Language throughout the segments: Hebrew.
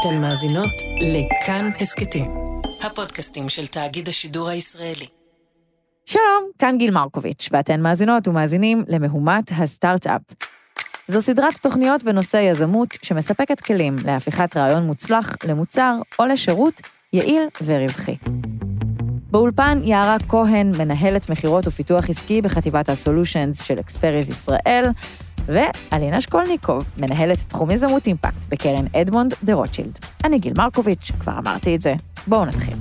אתן מאזינות לכאן הסכתים, הפודקאסטים של תאגיד השידור הישראלי. שלום, כאן גיל מרקוביץ', ואתן מאזינות ומאזינים למהומת הסטארט-אפ. זו סדרת תוכניות בנושא יזמות שמספקת כלים להפיכת רעיון מוצלח למוצר או לשירות יעיל ורווחי. באולפן יערה כהן, מנהלת מכירות ופיתוח עסקי בחטיבת הסולושנס של אקספריז ישראל, ואלינה שקולניקוב, מנהלת תחום יזמות אימפקט בקרן אדמונד דה רוטשילד. אני גיל מרקוביץ', כבר אמרתי את זה. בואו נתחיל.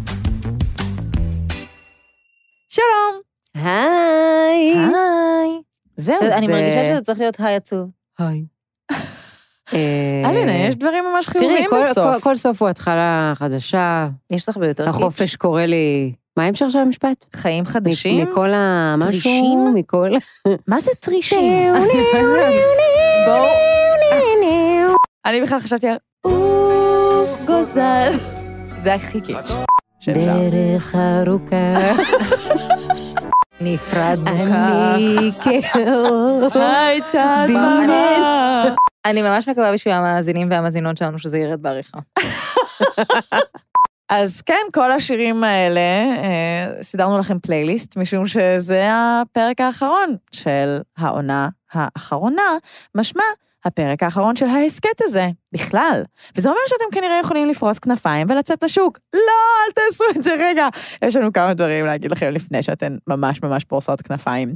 שלום. היי. היי. זהו, זה... אני מרגישה שזה צריך להיות היי עצוב. היי. אה, אלינה, יש דברים ממש תראי, חיוביים בסוף. כל- כל סוף הוא התחלה חדשה, יש לך ביותר החופש קורא לי... מה ההמשך של המשפט? חיים חדשים? מכל המשהו, טרישים? מכל... מה זה טרישים? בואו. אני בכלל חשבתי על אוף גוזל. זה הכי קיץ' שאפשר. דרך ארוכה, נפרדנו אני כאור. הייתה. דממה. אני ממש מקווה בשביל המאזינים והמאזינות שלנו שזה ירד בעריכה. אז כן, כל השירים האלה, אה, סידרנו לכם פלייליסט, משום שזה הפרק האחרון של העונה האחרונה, משמע הפרק האחרון של ההסכת הזה, בכלל. וזה אומר שאתם כנראה יכולים לפרוס כנפיים ולצאת לשוק. לא, אל תעשו את זה רגע. יש לנו כמה דברים להגיד לכם לפני שאתן ממש ממש פורסות כנפיים.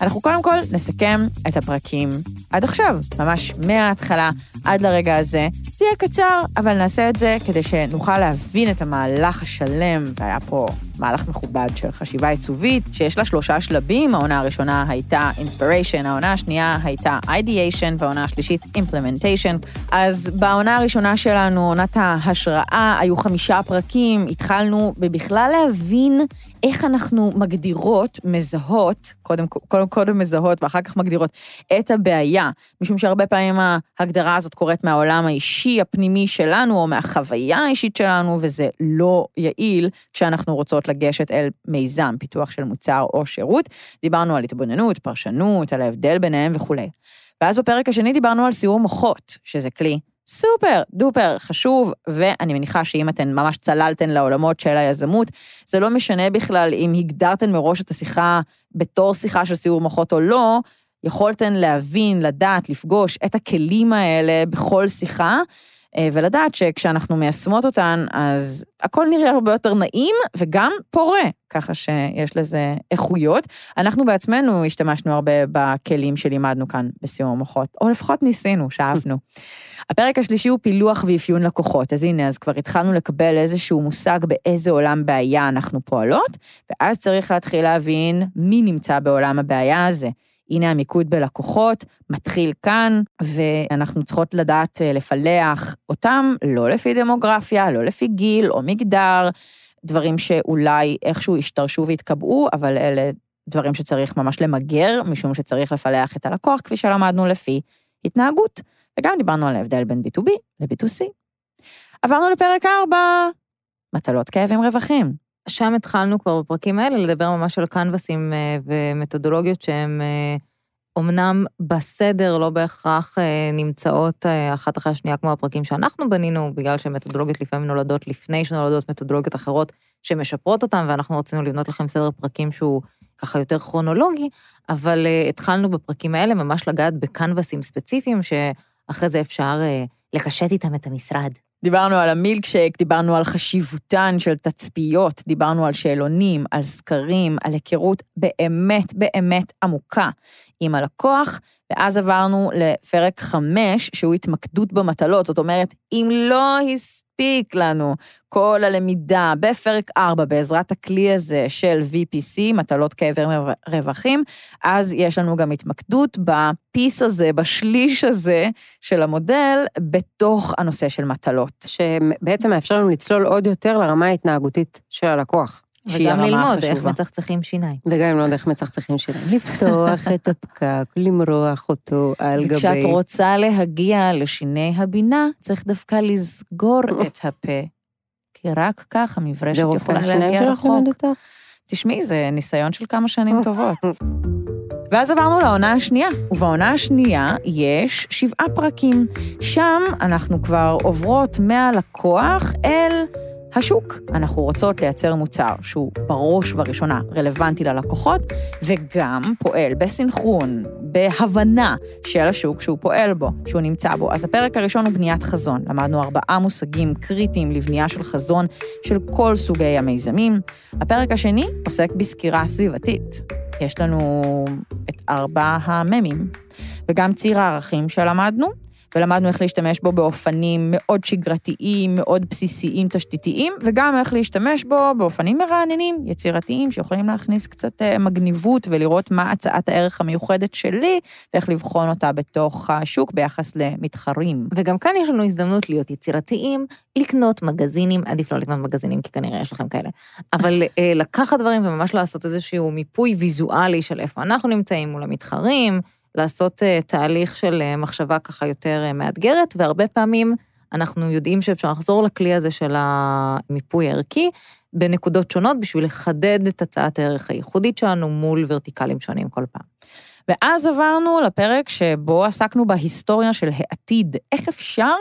אנחנו קודם כל נסכם את הפרקים עד עכשיו, ממש מההתחלה עד לרגע הזה. זה יהיה קצר, אבל נעשה את זה כדי שנוכל להבין את המהלך השלם, והיה פה מהלך מכובד של חשיבה עיצובית, שיש לה שלושה שלבים. העונה הראשונה הייתה inspiration, העונה השנייה הייתה ideation, והעונה השלישית implementation. אז בעונה הראשונה שלנו, עונת ההשראה, היו חמישה פרקים, התחלנו בבכלל להבין איך אנחנו מגדירות, מזהות, קודם, קודם, קודם מזהות ואחר כך מגדירות את הבעיה, משום שהרבה פעמים ההגדרה הזאת קורית מהעולם האישי, הפנימי שלנו, או מהחוויה האישית שלנו, וזה לא יעיל כשאנחנו רוצות לגשת אל מיזם, פיתוח של מוצר או שירות. דיברנו על התבוננות, פרשנות, על ההבדל ביניהם וכולי. ואז בפרק השני דיברנו על סיור מוחות, שזה כלי סופר דופר חשוב, ואני מניחה שאם אתן ממש צללתן לעולמות של היזמות, זה לא משנה בכלל אם הגדרתן מראש את השיחה בתור שיחה של סיור מוחות או לא, יכולתן להבין, לדעת, לפגוש את הכלים האלה בכל שיחה, ולדעת שכשאנחנו מיישמות אותן, אז הכל נראה הרבה יותר נעים וגם פורה, ככה שיש לזה איכויות. אנחנו בעצמנו השתמשנו הרבה בכלים שלימדנו כאן בסיום המוחות, או לפחות ניסינו, שאפנו. הפרק השלישי הוא פילוח ואפיון לקוחות, אז הנה, אז כבר התחלנו לקבל איזשהו מושג באיזה עולם בעיה אנחנו פועלות, ואז צריך להתחיל להבין מי נמצא בעולם הבעיה הזה. הנה המיקוד בלקוחות, מתחיל כאן, ואנחנו צריכות לדעת אה, לפלח אותם לא לפי דמוגרפיה, לא לפי גיל או מגדר, דברים שאולי איכשהו השתרשו והתקבעו, אבל אלה דברים שצריך ממש למגר, משום שצריך לפלח את הלקוח, כפי שלמדנו לפי התנהגות. וגם דיברנו על ההבדל בין B2B ל-B2C. עברנו לפרק 4, מטלות כאבים רווחים. שם התחלנו כבר בפרקים האלה לדבר ממש על קנבסים אה, ומתודולוגיות שהן אה, אומנם בסדר, לא בהכרח אה, נמצאות אה, אחת אחרי השנייה כמו הפרקים שאנחנו בנינו, בגלל שמתודולוגיות לפעמים נולדות לפני שנולדות מתודולוגיות אחרות שמשפרות אותן, ואנחנו רצינו לבנות לכם סדר פרקים שהוא ככה יותר כרונולוגי, אבל אה, התחלנו בפרקים האלה ממש לגעת בקנבסים ספציפיים, שאחרי זה אפשר אה, לקשט איתם את המשרד. דיברנו על המילקשייק, דיברנו על חשיבותן של תצפיות, דיברנו על שאלונים, על סקרים, על היכרות באמת באמת עמוקה עם הלקוח, ואז עברנו לפרק חמש, שהוא התמקדות במטלות. זאת אומרת, אם לא הספיק לנו כל הלמידה בפרק ארבע בעזרת הכלי הזה של VPC, מטלות כאבי רווחים, אז יש לנו גם התמקדות בפיס הזה, בשליש הזה של המודל, בתוך הנושא של מטלות. שבעצם מאפשר לנו לצלול עוד יותר לרמה ההתנהגותית של הלקוח. שהיא וגם הרמה ללמוד איך החשובה. מצחצחים שיניים. וגם ללמוד איך מצחצחים שלהם. לפתוח את הפקק, למרוח אותו על גבי... וכשאת רוצה להגיע לשיני הבינה, צריך דווקא לסגור את הפה, כי רק כך המברשת יכולה להגיע רחוק. תשמעי, זה ניסיון של כמה שנים טובות. ואז עברנו לעונה השנייה, ובעונה השנייה יש שבעה פרקים. שם אנחנו כבר עוברות מהלקוח אל השוק. אנחנו רוצות לייצר מוצר שהוא בראש ובראשונה רלוונטי ללקוחות, וגם פועל בסנכרון, בהבנה של השוק שהוא פועל בו, שהוא נמצא בו. אז הפרק הראשון הוא בניית חזון. למדנו ארבעה מושגים קריטיים לבנייה של חזון של כל סוגי המיזמים. הפרק השני עוסק בסקירה סביבתית. יש לנו את ארבע הממים, וגם ציר הערכים שלמדנו, ולמדנו איך להשתמש בו באופנים מאוד שגרתיים, מאוד בסיסיים, תשתיתיים, וגם איך להשתמש בו באופנים מרעננים, יצירתיים, שיכולים להכניס קצת אה, מגניבות ולראות מה הצעת הערך המיוחדת שלי, ואיך לבחון אותה בתוך השוק ביחס למתחרים. וגם כאן יש לנו הזדמנות להיות יצירתיים, לקנות מגזינים, עדיף לא לקנות מגזינים, כי כנראה יש לכם כאלה, אבל אה, לקחת דברים וממש לעשות איזשהו מיפוי ויזואלי של איפה אנחנו נמצאים מול המתחרים, לעשות uh, תהליך של uh, מחשבה ככה יותר uh, מאתגרת, והרבה פעמים אנחנו יודעים שאפשר לחזור לכלי הזה של המיפוי הערכי בנקודות שונות בשביל לחדד את הצעת הערך הייחודית שלנו מול ורטיקלים שונים כל פעם. ואז עברנו לפרק שבו עסקנו בהיסטוריה של העתיד. איך אפשר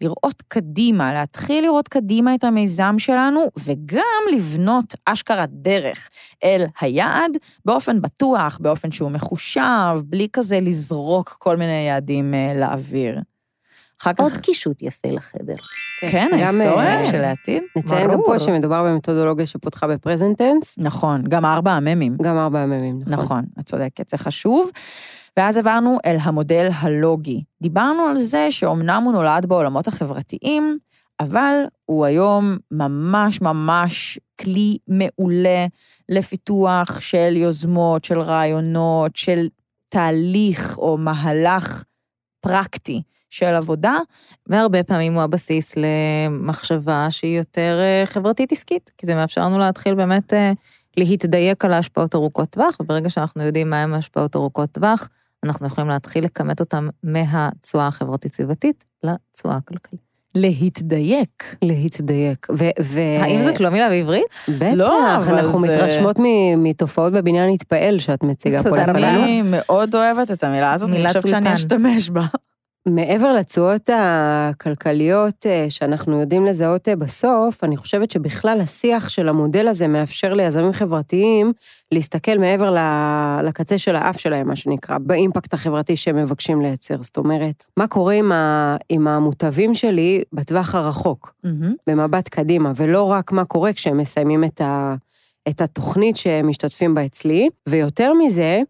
לראות קדימה, להתחיל לראות קדימה את המיזם שלנו, וגם לבנות אשכרה דרך אל היעד באופן בטוח, באופן שהוא מחושב, בלי כזה לזרוק כל מיני יעדים אה, לאוויר. אחר כך... עוד קישוט יפה לחדר. כן, גם, ההיסטוריה אה, של העתיד. נציין גם פה שמדובר במתודולוגיה שפותחה בפרזנטנס, נכון, גם ארבע הממים. גם ארבע ימים, נכון. נכון, את צודקת, זה חשוב. ואז עברנו אל המודל הלוגי. דיברנו על זה שאומנם הוא נולד בעולמות החברתיים, אבל הוא היום ממש ממש כלי מעולה לפיתוח של יוזמות, של רעיונות, של תהליך או מהלך פרקטי של עבודה. והרבה פעמים הוא הבסיס למחשבה שהיא יותר אה, חברתית עסקית, כי זה מאפשר לנו להתחיל באמת אה, להתדייק על ההשפעות ארוכות טווח, וברגע שאנחנו יודעים מהן ההשפעות ארוכות טווח, אנחנו יכולים להתחיל לכמת אותן מהתשואה החברתית-סביבתית לתשואה הכלכלית. להתדייק. להתדייק. ו... ו... האם זה לא מילה בעברית? בטח, לא, אבל אנחנו זה- מתרשמות מ- מתופעות בבניין התפעל שאת מציגה פה תודה רבה. לפנינו. אני מאוד אוהבת את המילה הזאת, אני חושבת שאני. אשתמש בה. מעבר לתשואות הכלכליות אה, שאנחנו יודעים לזהות אה, בסוף, אני חושבת שבכלל השיח של המודל הזה מאפשר ליזמים חברתיים להסתכל מעבר לקצה של האף שלהם, מה שנקרא, באימפקט החברתי שהם מבקשים לייצר. זאת אומרת, מה קורה עם, ה- עם המוטבים שלי בטווח הרחוק, מהמם. במבט קדימה, ולא רק מה קורה כשהם מסיימים את, ה- את התוכנית שהם משתתפים בה אצלי. ויותר מזה,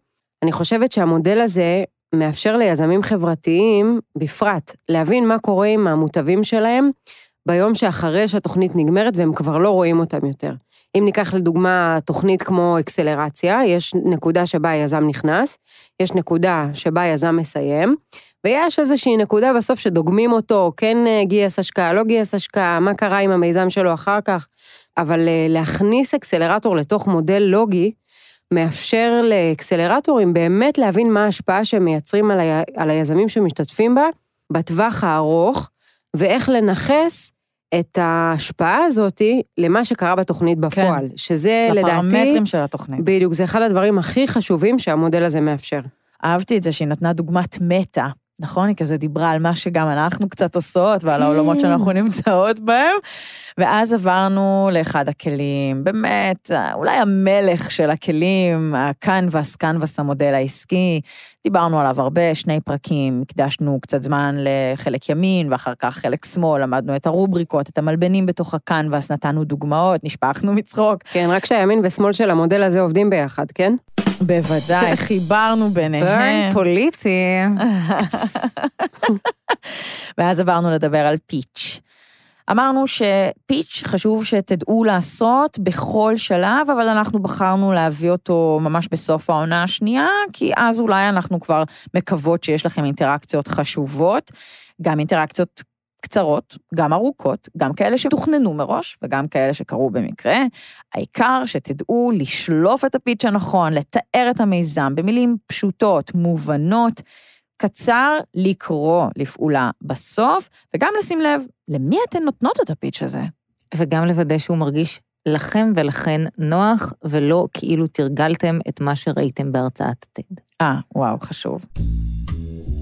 אני חושבת שהמודל הזה מאפשר ליזמים חברתיים, בפרט, להבין מה קורה עם המוטבים שלהם ביום שאחרי שהתוכנית נגמרת והם כבר לא רואים אותם יותר. אם ניקח לדוגמה תוכנית כמו אקסלרציה, יש נקודה שבה היזם נכנס, יש נקודה שבה היזם מסיים, ויש איזושהי נקודה בסוף שדוגמים אותו, כן אה, גייס השקעה, לא גייס השקעה, מה קרה עם המיזם שלו אחר כך, אבל אה, להכניס אקסלרטור לתוך מודל לוגי, מאפשר לאקסלרטורים באמת להבין מה ההשפעה שהם מייצרים על, ה... על היזמים שמשתתפים בה בטווח הארוך, ואיך לנכס את ההשפעה הזאת למה שקרה בתוכנית בפועל, כן. שזה לדעתי, לפרמטרים של התוכנית. בדיוק, זה אחד הדברים הכי חשובים שהמודל הזה מאפשר. אהבתי את זה שהיא נתנה דוגמת מטא. נכון? היא כזה דיברה על מה שגם אנחנו קצת עושות ועל העולמות שאנחנו נמצאות בהם. ואז עברנו לאחד הכלים, באמת, אולי המלך של הכלים, הקנבס, קנבס המודל העסקי. דיברנו עליו הרבה, שני פרקים, הקדשנו קצת זמן לחלק ימין ואחר כך חלק שמאל, למדנו את הרובריקות, את המלבנים בתוך הקנבס, נתנו דוגמאות, נשפכנו מצחוק. כן, רק שהימין ושמאל של המודל הזה עובדים ביחד, כן? בוודאי, חיברנו ביניהם. ברן פוליטי. ואז עברנו לדבר על פיץ'. אמרנו שפיץ' חשוב שתדעו לעשות בכל שלב, אבל אנחנו בחרנו להביא אותו ממש בסוף העונה השנייה, כי אז אולי אנחנו כבר מקוות שיש לכם אינטראקציות חשובות, גם אינטראקציות קצרות, גם ארוכות, גם כאלה שתוכננו מראש וגם כאלה שקרו במקרה. העיקר שתדעו לשלוף את הפיץ' הנכון, לתאר את המיזם במילים פשוטות, מובנות, קצר, לקרוא לפעולה בסוף, וגם לשים לב למי אתן נותנות את הפיץ' הזה. וגם לוודא שהוא מרגיש לכם ולכן נוח, ולא כאילו תרגלתם את מה שראיתם בהרצאת TED. אה, וואו, חשוב.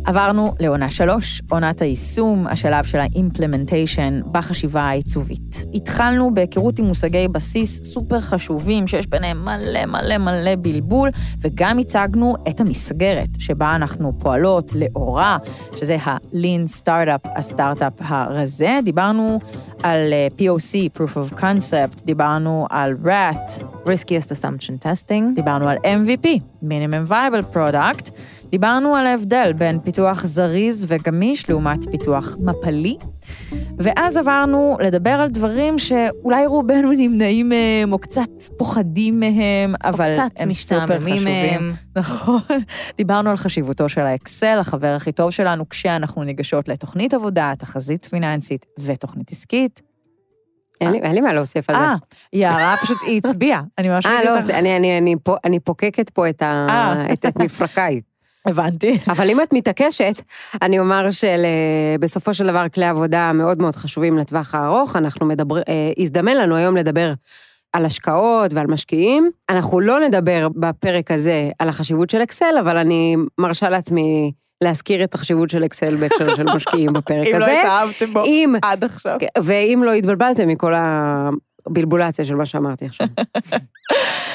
עברנו לעונה שלוש, עונת היישום, השלב של האימפלמנטיישן בחשיבה העיצובית. התחלנו בהיכרות עם מושגי בסיס סופר חשובים, שיש ביניהם מלא מלא מלא בלבול, וגם הצגנו את המסגרת שבה אנחנו פועלות לאורה, שזה ה-lean startup, הסטארט-אפ הרזה. דיברנו על אה, POC, Proof of Concept, דיברנו על RAT, Riskiest Assumption Testing. דיברנו על MVP, Minimum Viable Product, דיברנו על ההבדל בין פיתוח זריז וגמיש לעומת פיתוח מפלי, ואז עברנו לדבר על דברים שאולי רובנו נמנעים מהם, או קצת פוחדים מהם, אבל קצת הם סופר חשובים. מהם. נכון. דיברנו על חשיבותו של האקסל, החבר הכי טוב שלנו, כשאנחנו ניגשות לתוכנית עבודה, תחזית פיננסית ותוכנית עסקית. אין לי- אין לי מה להוסיף על זה. אה, יערה פשוט, היא הצביעה. אני ממש אה, לא, אני- אני- אני פה- אני פוקקת פה את ה- אה. את את מפרקיי. הבנתי. אבל אם את מתעקשת, אני אומר שבסופו של דבר כלי עבודה מאוד מאוד חשובים לטווח הארוך. אנחנו מדברים, אה, הזדמן לנו היום לדבר על השקעות ועל משקיעים. אנחנו לא נדבר בפרק הזה על החשיבות של אקסל, אבל אני מרשה לעצמי להזכיר את החשיבות של אקסל בהקשר של משקיעים בפרק אם לא הזה. התאהבתם בו אם, עד עכשיו. ואם לא התבלבלתם מכל הבלבולציה של מה שאמרתי עכשיו.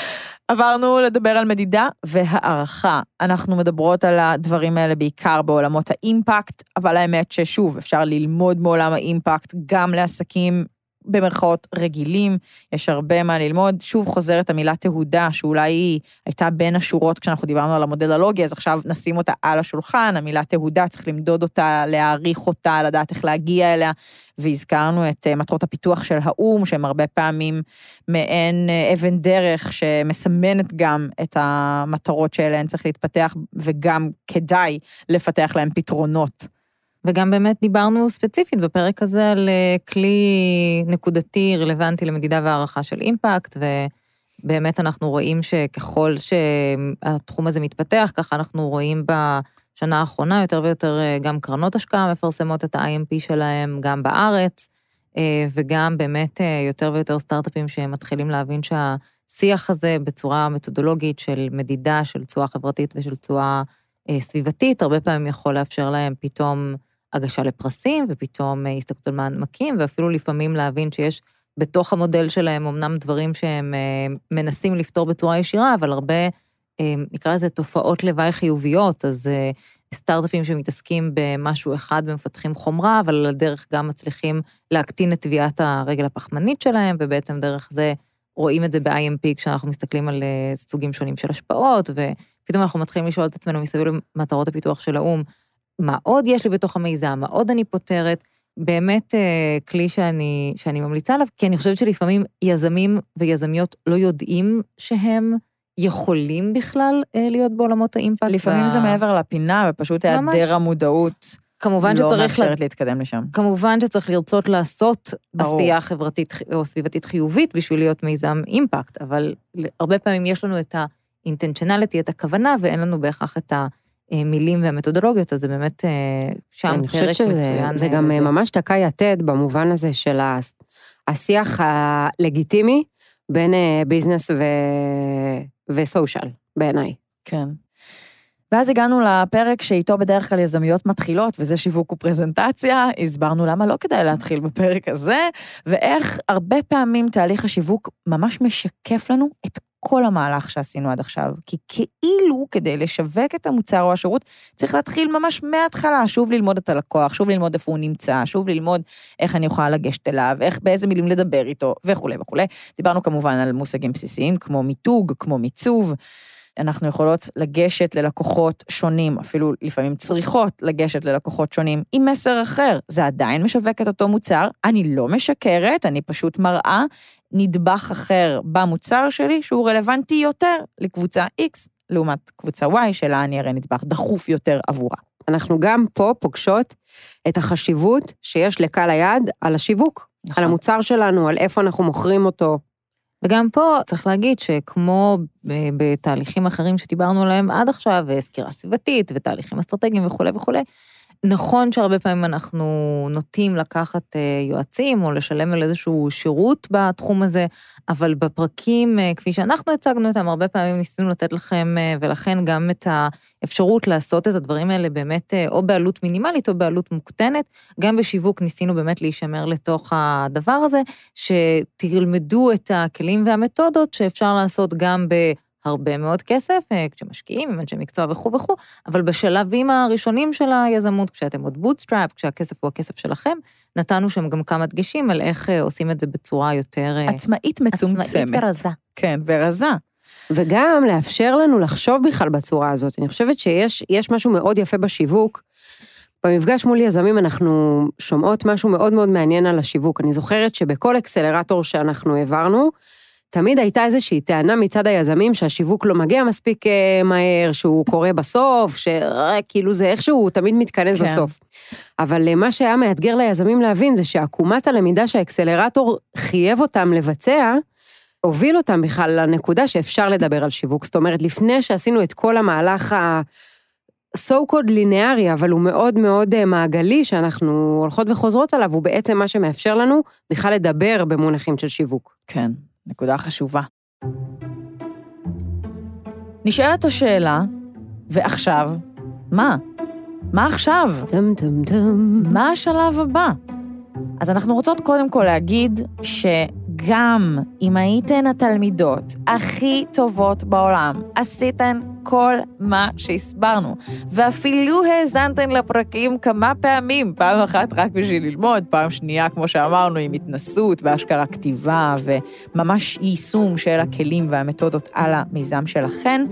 עברנו לדבר על מדידה והערכה. אנחנו מדברות על הדברים האלה בעיקר בעולמות האימפקט, אבל האמת ששוב, אפשר ללמוד מעולם האימפקט גם לעסקים במרכאות רגילים, יש הרבה מה ללמוד. שוב חוזרת המילה תהודה, שאולי היא הייתה בין השורות כשאנחנו דיברנו על המודל הלוגי, אז עכשיו נשים אותה על השולחן, המילה תהודה, צריך למדוד אותה, להעריך אותה, לדעת איך להגיע אליה, והזכרנו את אה, מטרות הפיתוח של האו"ם, שהם הרבה פעמים מעין אה, אבן דרך שמסמנת גם את המטרות שאליהן צריך להתפתח, וגם כדאי לפתח להם פתרונות. וגם באמת דיברנו ספציפית בפרק הזה על אה, כלי נקודתי רלוונטי למדידה והערכה של אימפקט, ובאמת אנחנו רואים שככל שהתחום הזה מתפתח, ככה אנחנו רואים בשנה האחרונה יותר ויותר אה, גם קרנות השקעה מפרסמות את ה-IMP שלהם, גם בארץ, אה, וגם באמת יותר ויותר סטארט-אפים שמתחילים להבין שהשיח הזה בצורה מתודולוגית של מדידה של תשואה חברתית ושל תשואה אה, סביבתית, הרבה פעמים יכול לאפשר להם פתאום הגשה לפרסים, ופתאום אה, הסתכלות על מענקים, ואפילו לפעמים להבין שיש בתוך המודל שלהם אמנם דברים שהם אה, מנסים לפתור בצורה ישירה, אבל הרבה, אה, נקרא לזה תופעות לוואי חיוביות, אז סטארט-אפים שמתעסקים במשהו אחד ומפתחים חומרה, אבל על הדרך גם מצליחים להקטין את טביעת הרגל הפחמנית שלהם, ובעצם דרך זה רואים את זה ב-IMP כשאנחנו מסתכלים על סוגים שונים של השפעות, ופתאום אנחנו מתחילים לשאול את עצמנו מסביב למטרות הפיתוח של האו"ם, מה עוד יש לי בתוך המיזם, מה עוד אני פותרת. באמת אה, כלי שאני, שאני ממליצה עליו, כי אני חושבת שלפעמים יזמים ויזמיות לא יודעים שהם יכולים בכלל אה, להיות בעולמות האימפקט. לפעמים זה וה- מעבר לפינה, ופשוט. היעדר המודעות כמובן לא שצריך... מאפשרת להתקדם לשם. כמובן שצריך לרצות לעשות ברור. עשייה חברתית או סביבתית חיובית בשביל להיות מיזם אימפקט, אבל הרבה פעמים יש לנו את ה-intentionality, את הכוונה, ואין לנו בהכרח את המילים והמתודולוגיות, אז זה באמת אה, שם אני פרק חושבת שזה מצוין. זה אה, גם לזה. ממש תקע יתד במובן הזה של השיח הלגיטימי בין אה, ביזנס ו- וסושיאל, בעיניי. כן. ואז הגענו לפרק שאיתו בדרך כלל יזמיות מתחילות, וזה שיווק ופרזנטציה. הסברנו למה לא כדאי להתחיל בפרק הזה, ואיך הרבה פעמים תהליך השיווק ממש משקף לנו את כל המהלך שעשינו עד עכשיו. כי כאילו, כדי לשווק את המוצר או השירות, צריך להתחיל ממש מההתחלה, שוב ללמוד את הלקוח, שוב ללמוד איפה הוא נמצא, שוב ללמוד איך אני יכולה לגשת אליו, איך, באיזה מילים לדבר איתו, וכולי וכולי. דיברנו כמובן על מושגים בסיסיים, כמו מיתוג, כמו מיצוב. אנחנו יכולות לגשת ללקוחות שונים, אפילו לפעמים צריכות לגשת ללקוחות שונים עם מסר אחר. זה עדיין משווק את אותו מוצר, אני לא משקרת, אני פשוט מראה נדבך אחר במוצר שלי שהוא רלוונטי יותר לקבוצה X, לעומת קבוצה Y, שלה אני אראה נדבך דחוף יותר עבורה. אנחנו גם פה פוגשות את החשיבות שיש לקהל היעד על השיווק, נכון. על המוצר שלנו, על איפה אנחנו מוכרים אותו. וגם פה צריך להגיד שכמו ב- בתהליכים אחרים שדיברנו עליהם עד עכשיו, סקירה סביבתית ותהליכים אסטרטגיים וכולי וכולי, נכון שהרבה פעמים אנחנו נוטים לקחת אה, יועצים או לשלם על איזשהו שירות בתחום הזה, אבל בפרקים, אה, כפי שאנחנו הצגנו אותם, הרבה פעמים ניסינו לתת לכם, אה, ולכן גם את האפשרות לעשות את הדברים האלה באמת או בעלות מינימלית או בעלות מוקטנת. גם בשיווק ניסינו באמת להישמר לתוך הדבר הזה, שתלמדו את הכלים והמתודות שאפשר לעשות גם ב... הרבה מאוד כסף, אה, כשמשקיעים עם אנשי מקצוע וכו' וכו', אבל בשלבים הראשונים של היזמות, כשאתם עוד bootstrap, כשהכסף הוא הכסף שלכם, נתנו שם גם כמה דגשים על איך אה, עושים את זה בצורה יותר... אה, עצמאית מצומצמת. עצמאית ורזה. כן, ורזה. וגם לאפשר לנו לחשוב בכלל בצורה הזאת. אני חושבת שיש משהו מאוד יפה בשיווק. במפגש מול יזמים אנחנו שומעות משהו מאוד מאוד מעניין על השיווק. אני זוכרת שבכל אקסלרטור שאנחנו העברנו, תמיד הייתה איזושהי טענה מצד היזמים שהשיווק לא מגיע מספיק אה, מהר, שהוא קורה בסוף, שכאילו זה איכשהו תמיד מתכנס כן. בסוף. אבל אה, מה שהיה מאתגר ליזמים להבין זה שעקומת הלמידה שהאקסלרטור חייב אותם לבצע, הוביל אותם בכלל לנקודה שאפשר לדבר על שיווק. זאת אומרת, לפני שעשינו את כל המהלך ה... so called ליניארי, אבל הוא מאוד מאוד אה, מעגלי, שאנחנו הולכות וחוזרות עליו, הוא בעצם מה שמאפשר לנו בכלל לדבר במונחים של שיווק. כן. נקודה חשובה. נשאלת השאלה, ועכשיו, מה? מה עכשיו? טם טם טם. מה השלב הבא? אז אנחנו רוצות קודם כל להגיד ש... גם אם הייתן התלמידות הכי טובות בעולם, עשיתן כל מה שהסברנו, ואפילו האזנתן לפרקים כמה פעמים, פעם אחת רק בשביל ללמוד, פעם שנייה, כמו שאמרנו, עם התנסות ואשכרה כתיבה וממש יישום של הכלים והמתודות על המיזם שלכן,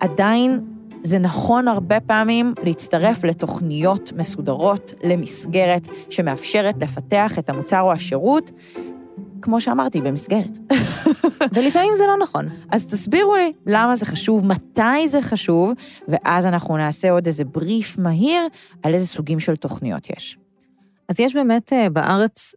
עדיין זה נכון הרבה פעמים להצטרף לתוכניות מסודרות, למסגרת שמאפשרת לפתח את המוצר או השירות, כמו שאמרתי, במסגרת. ולפעמים זה לא נכון. אז תסבירו לי למה זה חשוב, מתי זה חשוב, ואז אנחנו נעשה עוד איזה בריף מהיר על איזה סוגים של תוכניות יש. אז יש באמת אה, בארץ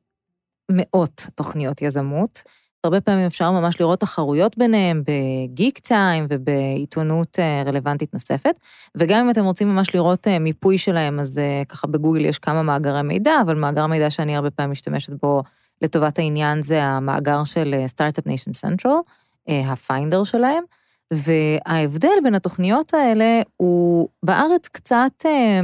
מאות תוכניות יזמות. הרבה פעמים אפשר ממש לראות תחרויות ביניהם בגיקטיים ובעיתונות אה, רלוונטית נוספת. וגם אם אתם רוצים ממש לראות אה, מיפוי שלהם, אז ככה בגוגל יש כמה מאגרי מידע, אבל מאגר מידע שאני הרבה פעמים משתמשת בו לטובת העניין זה המאגר של Start-Up Nation Central, ה Finder שלהם, וההבדל בין התוכניות האלה הוא בארץ קצת אה,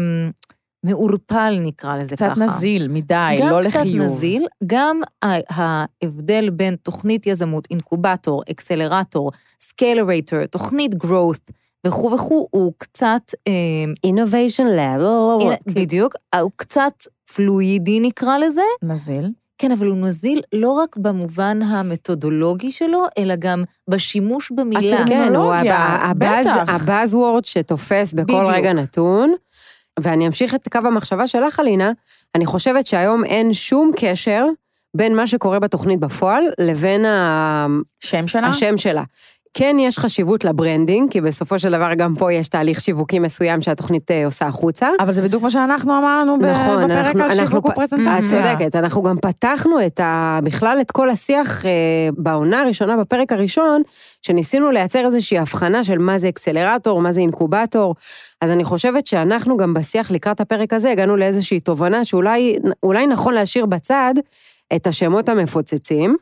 מעורפל, נקרא לזה קצת ככה. קצת נזיל מדי, לא לחיוב. גם קצת נזיל, גם ההבדל בין תוכנית יזמות, אינקובטור, אקסלרטור, scalerator, תוכנית growth, וכו' וכו', הוא קצת... אה, innovation lab, לא, לא, לא. בדיוק, הוא קצת fluidy נקרא לזה. נזיל. כן, אבל הוא נזיל לא רק במובן המתודולוגי שלו, אלא גם בשימוש במילה. הטכנולוגיה, בטח. ה buzzword שתופס בכל בדיוק. רגע נתון, ואני אמשיך את קו המחשבה שלך, אלינה, אני חושבת שהיום אין שום קשר בין מה שקורה בתוכנית בפועל לבין השם שלה. השם שלה. כן יש חשיבות ל branding, כי בסופו של דבר גם פה יש תהליך שיווקי מסוים שהתוכנית אה, עושה החוצה. אבל זה בדיוק מה שאנחנו אמרנו נכון, בפרק אנחנו, על שיווק ופרזנטציה. את צודקת, אנחנו גם פתחנו את ה, בכלל את כל השיח אה, בעונה הראשונה, בפרק הראשון, שניסינו לייצר איזושהי הבחנה של מה זה אקסלרטור, מה זה אינקובטור. אז אני חושבת שאנחנו גם בשיח לקראת הפרק הזה הגענו לאיזושהי תובנה שאולי נכון להשאיר בצד את השמות המפוצצים.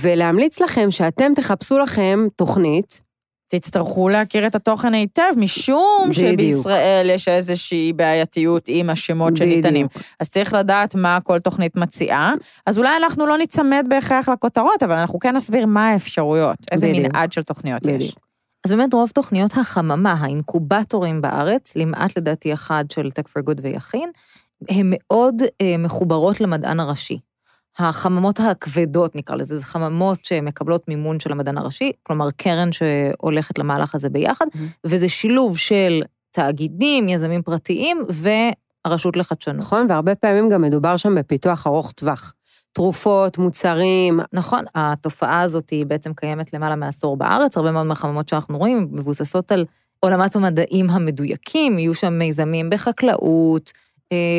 ולהמליץ לכם שאתם תחפשו לכם תוכנית. תצטרכו להכיר את התוכן היטב, משום בדיוק. שבישראל יש איזושהי בעייתיות עם השמות בדיוק. שניתנים. אז צריך לדעת מה כל תוכנית מציעה. אז אולי אנחנו לא ניצמד בהכרח לכותרות, אבל אנחנו כן נסביר מה האפשרויות, איזה בדיוק. מנעד של תוכניות בדיוק. יש. אז באמת רוב תוכניות החממה, האינקובטורים בארץ, למעט לדעתי אחד של Tech for Good ויכין, הן מאוד אה, מחוברות למדען הראשי. החממות הכבדות, נקרא לזה, זה חממות שמקבלות מימון של המדען הראשי, כלומר קרן שהולכת למהלך הזה ביחד, mm-hmm. וזה שילוב של תאגידים, יזמים פרטיים והרשות לחדשנות. נכון, והרבה פעמים גם מדובר שם בפיתוח ארוך טווח. תרופות, מוצרים. נכון, התופעה הזאת היא בעצם קיימת למעלה מעשור בארץ, הרבה מאוד מהחממות שאנחנו רואים מבוססות על עולמת המדעים המדויקים, יהיו שם מיזמים בחקלאות,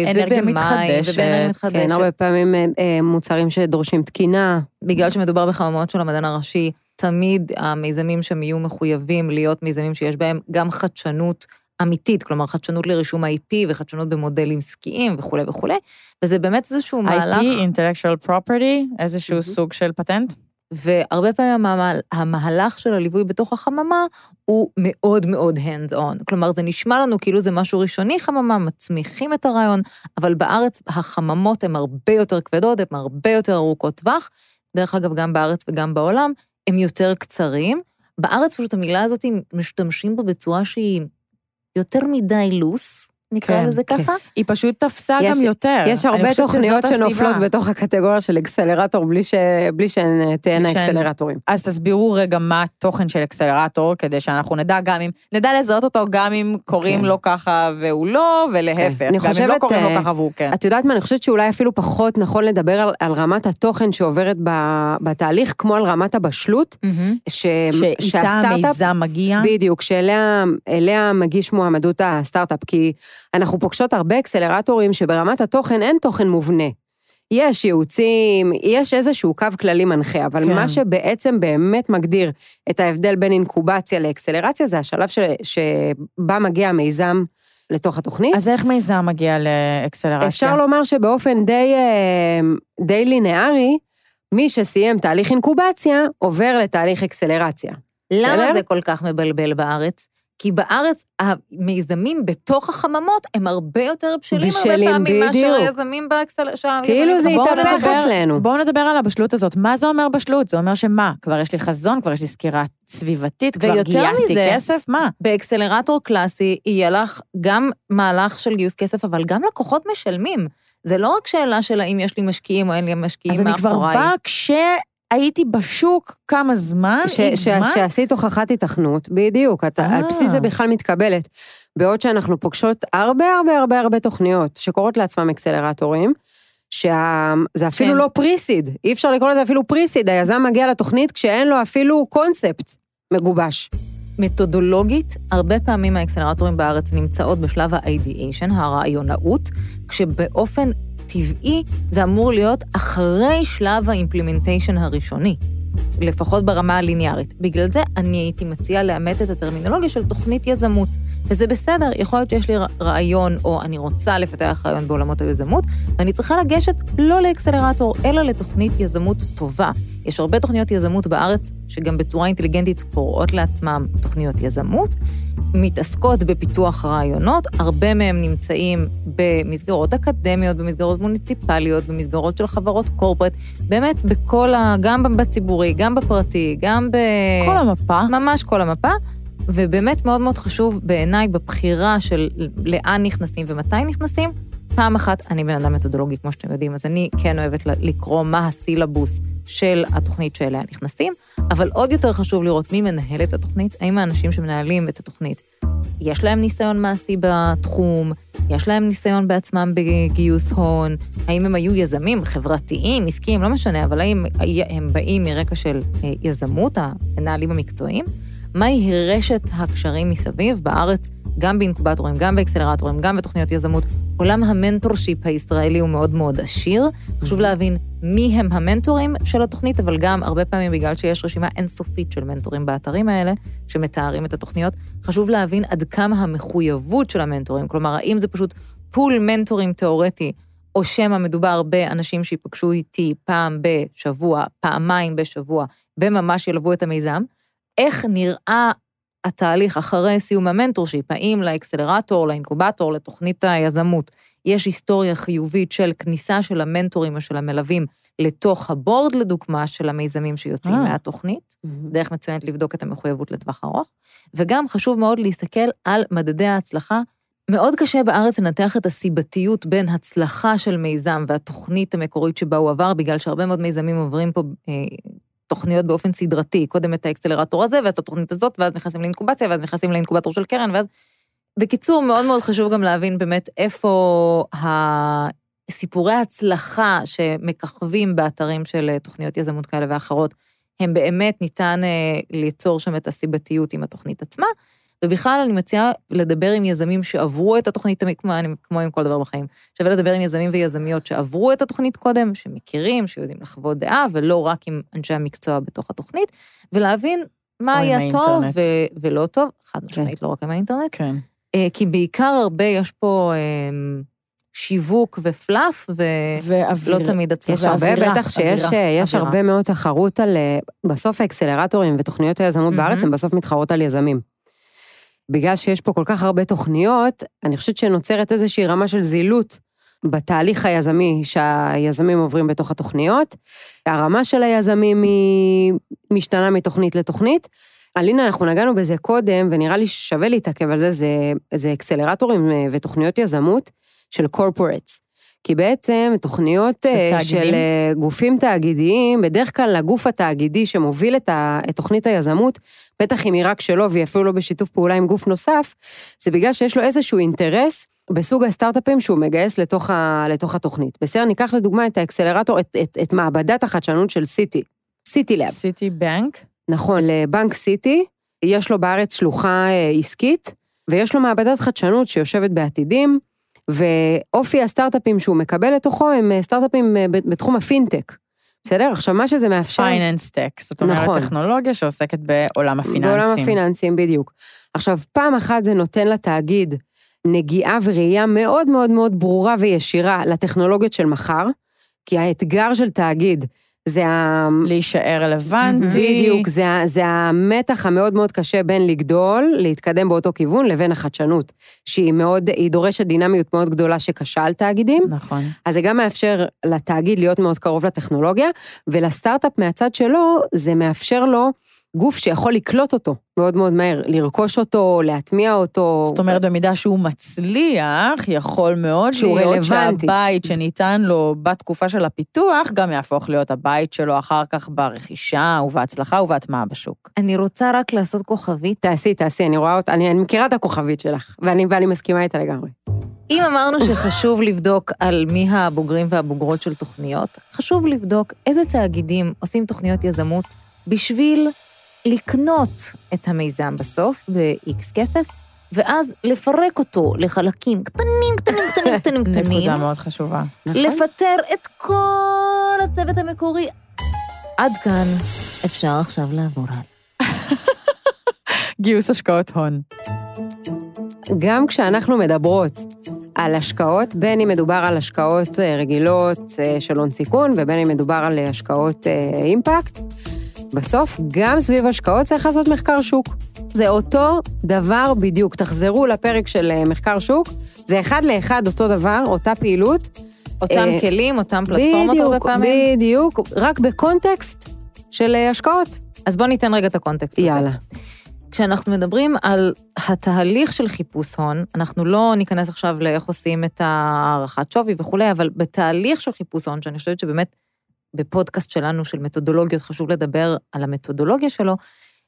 אנרגיה מתחדשת. ובאנרגיה מתחדשת. כן, הרבה פעמים אה, אה, מוצרים שדורשים תקינה. בגלל שמדובר בחממות של המדען הראשי, תמיד המיזמים שם יהיו מחויבים להיות מיזמים שיש בהם גם חדשנות אמיתית, כלומר חדשנות לרישום ה-IP וחדשנות במודלים עסקיים וכולי וכולי, וזה באמת איזשהו מהלך... IP, intellectual property, איזשהו מהמם. סוג של פטנט? והרבה פעמים המהל- המהלך של הליווי בתוך החממה הוא מאוד מאוד hands on. כלומר, זה נשמע לנו כאילו זה משהו ראשוני חממה, מצמיחים את הרעיון, אבל בארץ החממות הן הרבה יותר כבדות, הן הרבה יותר ארוכות טווח. דרך אגב, גם בארץ וגם בעולם, הם יותר קצרים. בארץ פשוט המילה הזאת, משתמשים בה בצורה שהיא יותר מדי לוס, נקרא כן, לזה כן. ככה. היא פשוט תפסה יש- גם יותר. יש הרבה חושבת תוכניות שנופלות הסיבה. בתוך הקטגוריה של אקסלרטור בלי, ש... בלי שהן אה, תהיינה אקסלרטורים. אז תסבירו רגע מה התוכן של אקסלרטור, כדי שאנחנו נדע גם אם, נדע לזהות אותו גם אם קוראים כן. לו ככה והוא לא, ולהפך. כן. אני גם אם לא חושבת, קוראים לו אה, ככה והוא כן. את יודעת מה, אני חושבת שאולי אפילו פחות נכון לדבר על, על רמת התוכן שעוברת ב, בתהליך, כמו על רמת הבשלות, ש, שאיתה המיזם מגיע. בדיוק, שאליה אליה מגיש מועמדות הסטארט-אפ, כי אנחנו פוגשות הרבה אקסלרטורים שברמת התוכן אין תוכן מובנה. יש ייעוצים, יש איזשהו קו כללי מנחה, אבל כן. מה שבעצם באמת מגדיר את ההבדל בין אינקובציה לאקסלרציה, זה השלב ש, שבה מגיע המיזם לתוך התוכנית. אז איך מיזם מגיע לאקסלרציה? אפשר לומר שבאופן די, אה, די לינארי, מי שסיים תהליך אינקובציה, עובר לתהליך אקסלרציה. למה בסדר? זה כל כך מבלבל בארץ? כי בארץ המיזמים בתוך החממות הם הרבה יותר בשלים הרבה בשלים, פעמים מאשר. היזמים באקסל... כאילו זה התהפך אצלנו. בואו נדבר על הבשלות הזאת. מה זה אומר בשלות? זה אומר שמה? כבר יש לי חזון, כבר יש לי סקירה סביבתית, כבר גייסתי מזה- כסף? מה? באקסלרטור קלאסי יהיה לך גם מהלך של גיוס כסף, אבל גם לקוחות משלמים. זה לא רק שאלה של האם יש לי משקיעים או אין לי משקיעים אז אני כבר מאחוריי. באה כשהייתי בשוק כמה זמן, ש- ש- זמן. שעשית הוכחת התחנות, בדיוק, את אה. על בסיס זה בכלל מתקבלת. בעוד שאנחנו פוגשות הרבה הרבה הרבה הרבה תוכניות שקוראות לעצמם אקסלרטורים, שזה אפילו כן. לא pre-seed, אי אפשר לקרוא לזה אפילו pre-seed, היזם מגיע לתוכנית כשאין לו אפילו קונספט מגובש. מתודולוגית, הרבה פעמים האקסלרטורים בארץ נמצאות בשלב ה-ideation, הרעיונאות, כשבאופן טבעי זה אמור להיות אחרי שלב ה implementation הראשוני, לפחות ברמה הליניארית. בגלל זה אני הייתי מציעה לאמץ את הטרמינולוגיה של תוכנית יזמות. וזה בסדר, יכול להיות שיש לי רעיון, או אני רוצה לפתח רעיון בעולמות היזמות, ואני צריכה לגשת לא לאקסלרטור, אלא לתוכנית יזמות טובה. יש הרבה תוכניות יזמות בארץ, שגם בצורה אינטליגנטית קוראות לעצמם תוכניות יזמות, מתעסקות בפיתוח רעיונות, הרבה מהם נמצאים במסגרות אקדמיות, במסגרות מוניציפליות, במסגרות של חברות קורפרט, באמת בכל ה... גם בציבורי, גם בפרטי, גם ב... כל המפה. ממש כל המפה, ובאמת מאוד מאוד חשוב בעיניי בבחירה של לאן נכנסים ומתי נכנסים. פעם אחת, אני בן אדם מתודולוגי, כמו שאתם יודעים, אז אני כן אוהבת לקרוא מה הסילבוס של התוכנית שאליה נכנסים, אבל עוד יותר חשוב לראות מי מנהל את התוכנית, האם האנשים שמנהלים את התוכנית, יש להם ניסיון מעשי בתחום, יש להם ניסיון בעצמם בגיוס הון, האם הם היו יזמים, חברתיים, עסקיים, לא משנה, אבל האם הם באים מרקע של אה, יזמות, המנהלים המקצועיים, מהי רשת הקשרים מסביב בארץ, גם באינקובטורים, גם באקסלרטורים, גם בתוכניות יזמות. עולם ה mentorship הישראלי הוא מאוד מאוד עשיר. חשוב להבין מי הם המנטורים של התוכנית, אבל גם הרבה פעמים בגלל שיש רשימה אינסופית של מנטורים באתרים האלה, שמתארים את התוכניות, חשוב להבין עד כמה המחויבות של המנטורים, כלומר, האם זה פשוט pool מנטורים תיאורטי, או שמא מדובר באנשים שיפגשו איתי פעם בשבוע, פעמיים בשבוע, וממש ילוו את המיזם, איך נראה התהליך אחרי סיום המנטורשיפ, האם לאקסלרטור, לאינקובטור, לתוכנית היזמות, יש היסטוריה חיובית של כניסה של המנטורים או של המלווים לתוך הבורד, לדוגמה, של המיזמים שיוצאים אה. מהתוכנית, דרך מצוינת לבדוק את המחויבות לטווח ארוך, וגם חשוב מאוד להסתכל על מדדי ההצלחה. מאוד קשה בארץ לנתח את הסיבתיות בין הצלחה של מיזם והתוכנית המקורית שבה הוא עבר, בגלל שהרבה מאוד מיזמים עוברים פה אה, תוכניות באופן סדרתי, קודם את האקסלרטור הזה, ואז את התוכנית הזאת, ואז נכנסים לאינקובציה, ואז נכנסים לאינקובטור של קרן, ואז... בקיצור, מאוד מאוד חשוב גם להבין באמת איפה הסיפורי ההצלחה שמככבים באתרים של אה, תוכניות יזמות כאלה ואחרות, הם באמת ניתן אה, ליצור שם את הסיבתיות עם התוכנית עצמה. ובכלל, אני מציעה לדבר עם יזמים שעברו את התוכנית, כמו, אני- כמו עם כל דבר בחיים, שווה לדבר עם יזמים ויזמיות שעברו את התוכנית קודם, שמכירים, שיודעים לחוות דעה, ולא רק עם אנשי המקצוע בתוך התוכנית, ולהבין מה היה טוב. ו- ולא טוב, חד משמעית, לא רק עם האינטרנט. כן. אה, כי בעיקר הרבה יש פה אה, שיווק ופלאף, ולא ואוויר. תמיד הצלחה. יש הרבה, בטח שיש אווירה, יש אווירה. הרבה מאוד תחרות על... אה, בסוף האקסלרטורים ותוכניות היזמות מהמם. בארץ, הן בסוף מתחרות על יזמים. בגלל שיש פה כל כך הרבה תוכניות, אני חושבת שנוצרת איזושהי רמה של זילות בתהליך היזמי שהיזמים עוברים בתוך התוכניות. הרמה של היזמים היא משתנה מתוכנית לתוכנית. אלינה, אנחנו נגענו בזה קודם, ונראה לי שווה להתעכב על זה, זה, זה אקסלרטורים אה, ותוכניות יזמות של corporates. כי בעצם תוכניות של אה? של אה, גופים תאגידיים, בדרך כלל הגוף התאגידי שמוביל את, ה, את תוכנית היזמות, בטח אם היא רק שלו והיא אפילו לא בשיתוף פעולה עם גוף נוסף, זה בגלל שיש לו איזשהו אינטרס בסוג הסטארט-אפים שהוא מגייס לתוך, ה, לתוך התוכנית. בסדר, ניקח לדוגמה את האקסלרטור, את, את, את מעבדת החדשנות של סיטי, סיטי לאב. סיטי בנק. נכון, לבנק סיטי, יש לו בארץ שלוחה אה, עסקית, ויש לו מעבדת חדשנות שיושבת בעתידים, ואופי הסטארט-אפים שהוא מקבל לתוכו הם אה, סטארט-אפים אה, בתחום הפינטק. בסדר? עכשיו, מה שזה מאפשר... finance tech, זאת אומרת נכון. טכנולוגיה שעוסקת בעולם הפיננסים. בעולם הפיננסים, בדיוק. עכשיו, פעם אחת זה נותן לתאגיד נגיעה וראייה מאוד מאוד מאוד ברורה וישירה לטכנולוגיות של מחר, כי האתגר של תאגיד זה ה... להישאר רלוונטי. בדיוק, זה, זה המתח המאוד מאוד קשה בין לגדול, להתקדם באותו כיוון, לבין החדשנות, שהיא מאוד, היא דורשת דינמיות מאוד גדולה שקשה על תאגידים. נכון. אז זה גם מאפשר לתאגיד להיות מאוד קרוב לטכנולוגיה, ולסטארט-אפ מהצד שלו, זה מאפשר לו גוף שיכול לקלוט אותו מאוד מאוד מהר, לרכוש אותו, להטמיע אותו. זאת אומרת, במידה שהוא מצליח, יכול מאוד שהוא להיות רלוונטי. שהבית שניתן לו בתקופה של הפיתוח, גם יהפוך להיות הבית שלו אחר כך ברכישה ובהצלחה ובהטמעה בשוק. אני רוצה רק לעשות כוכבית. תעשי, תעשי, אני רואה אותה, אני, אני מכירה את הכוכבית שלך, ואני, ואני מסכימה איתה לגמרי. אם אמרנו שחשוב לבדוק על מי הבוגרים והבוגרות של תוכניות, חשוב לבדוק איזה תאגידים עושים תוכניות יזמות בשביל לקנות את המיזם בסוף ב-X כסף, ואז לפרק אותו לחלקים קטנים, קטנים, קטנים, קטנים, קטנים, נקודה מאוד חשובה. נכון? לפטר את כל הצוות המקורי. עד כאן אפשר עכשיו לעבור הלאה. גיוס השקעות הון. גם כשאנחנו מדברות על השקעות, בין אם מדובר על השקעות אה, רגילות אה, של הון סיכון, ובין אם מדובר על השקעות אה, אימפקט, בסוף, גם סביב השקעות צריך לעשות מחקר שוק. זה אותו דבר בדיוק. תחזרו לפרק של אה, מחקר שוק, זה אחד לאחד אותו דבר, אותה פעילות. אותם אה, כלים, אותם פלטפורמות הרבה בדיוק, פעמים. בדיוק, רק בקונטקסט של אה, השקעות. אז בואו ניתן רגע את הקונטקסט הזה. יאללה. כשאנחנו מדברים על התהליך של חיפוש הון, אנחנו לא ניכנס עכשיו לאיך עושים את הערכת שווי וכולי, אבל בתהליך של חיפוש הון, שאני חושבת שבאמת בפודקאסט שלנו של מתודולוגיות חשוב לדבר על המתודולוגיה שלו,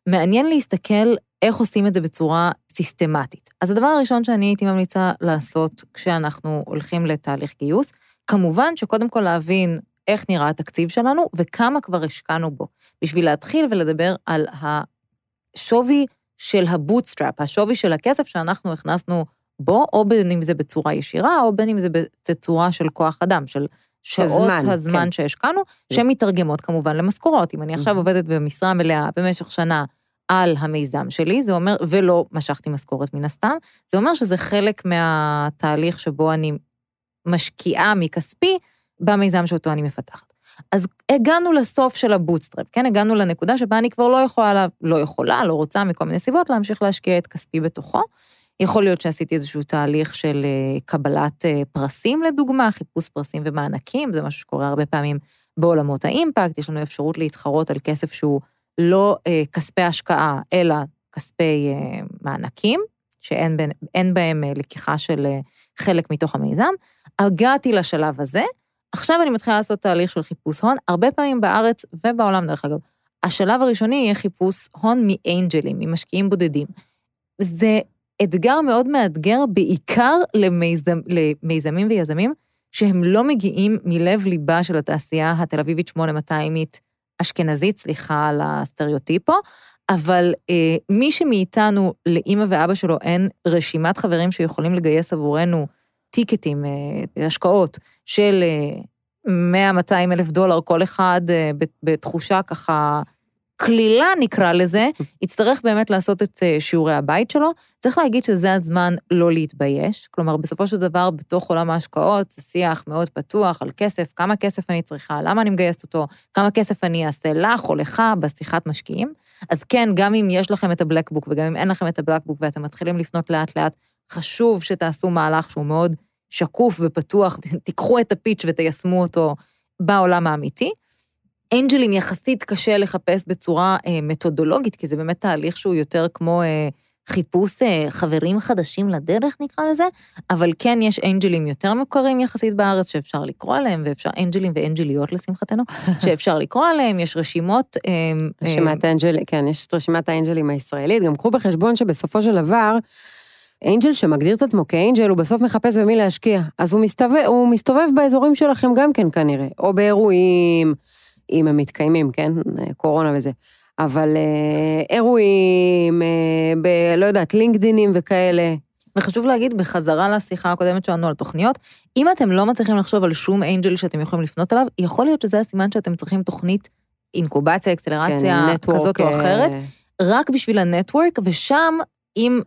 מעניין להסתכל איך עושים את זה בצורה סיסטמטית. אז הדבר הראשון שאני הייתי ממליצה לעשות כשאנחנו הולכים לתהליך גיוס, כמובן שקודם כל להבין איך נראה התקציב שלנו וכמה כבר השקענו בו, בשביל להתחיל ולדבר על השווי של ה bootstrap, השווי של הכסף שאנחנו הכנסנו בו, או בין אם זה בצורה ישירה, או בין אם זה בצורה של כוח אדם, של שעות זמן, הזמן כן. שהשקענו, שמתרגמות כמובן למשכורות. אם אני עכשיו. עובדת במשרה מלאה במשך שנה על המיזם שלי, זה אומר, ולא משכתי משכורת מן הסתם, זה אומר שזה חלק מהתהליך שבו אני משקיעה מכספי במיזם שאותו אני מפתחת. אז הגענו לסוף של ה bootstrap, כן? הגענו לנקודה שבה אני כבר לא יכולה, לא יכולה, לא רוצה מכל מיני סיבות להמשיך להשקיע את כספי בתוכו. יכול להיות שעשיתי איזשהו תהליך של אה, קבלת אה, פרסים, לדוגמה, חיפוש פרסים ומענקים, זה משהו שקורה הרבה פעמים בעולמות האימפקט, יש לנו אפשרות להתחרות על כסף שהוא לא אה, כספי השקעה, אלא כספי מענקים, שאין בהם לקיחה של חלק מתוך המיזם. הגעתי לשלב הזה, עכשיו אני מתחילה לעשות תהליך של חיפוש הון, הרבה פעמים בארץ ובעולם, דרך אגב. השלב הראשוני יהיה חיפוש הון מאנג'לים, ממשקיעים בודדים. זה אתגר מאוד מאתגר, בעיקר למיזמ, למיזמים ויזמים, שהם לא מגיעים מלב-ליבה של התעשייה התל אביבית 8200-ית אשכנזית, סליחה על הסטריאוטיפו, אבל אה, מי שמאיתנו, לאימא ואבא שלו אין רשימת חברים שיכולים לגייס עבורנו טיקטים, אה, השקעות של אה, 100-200 אלף דולר כל אחד, אה, בת- בתחושה ככה קלילה נקרא לזה, יצטרך באמת לעשות את אה, שיעורי הבית שלו. צריך להגיד שזה הזמן לא להתבייש. כלומר, בסופו של דבר, בתוך עולם ההשקעות, זה שיח מאוד פתוח על כסף, כמה כסף אני צריכה, למה אני מגייסת אותו, כמה כסף אני אעשה לך או לך בשיחת משקיעים. אז כן, גם אם יש לכם את הבלקבוק וגם אם אין לכם את הבלקבוק ואתם מתחילים לפנות לאט-לאט, חשוב שתעשו מהלך שהוא מאוד שקוף ופתוח, תיקחו את הפיץ' ותיישמו אותו בעולם האמיתי. אנג'לים יחסית קשה לחפש בצורה אה, מתודולוגית, כי זה באמת תהליך שהוא יותר כמו אה, חיפוש אה, חברים חדשים לדרך, נקרא לזה, אבל כן יש אנג'לים יותר מוכרים יחסית בארץ שאפשר לקרוא עליהם, ואפשר אנג'לים ואנג'ליות לשמחתנו, שאפשר לקרוא עליהם, יש רשימות. אה, אה, רשימת האנג'לים, כן, יש את רשימת האנג'לים הישראלית. גם קחו בחשבון שבסופו של דבר, אנג'ל שמגדיר את עצמו כאנג'ל, הוא בסוף מחפש במי להשקיע. אז הוא מסתובב, הוא מסתובב באזורים שלכם גם כן כנראה, או באירועים, אם הם מתקיימים, כן? קורונה וזה. אבל אה, אירועים, אה, ב... לא יודעת, לינקדינים וכאלה. וחשוב להגיד, בחזרה לשיחה הקודמת שלנו על תוכניות, אם אתם לא מצליחים לחשוב על שום אנג'ל שאתם יכולים לפנות אליו, יכול להיות שזה הסימן שאתם צריכים תוכנית אינקובציה, אקסלרציה כן, כזאת או נטוורק, אחרת, אה, רק בשביל הנטוורק, ושם, אם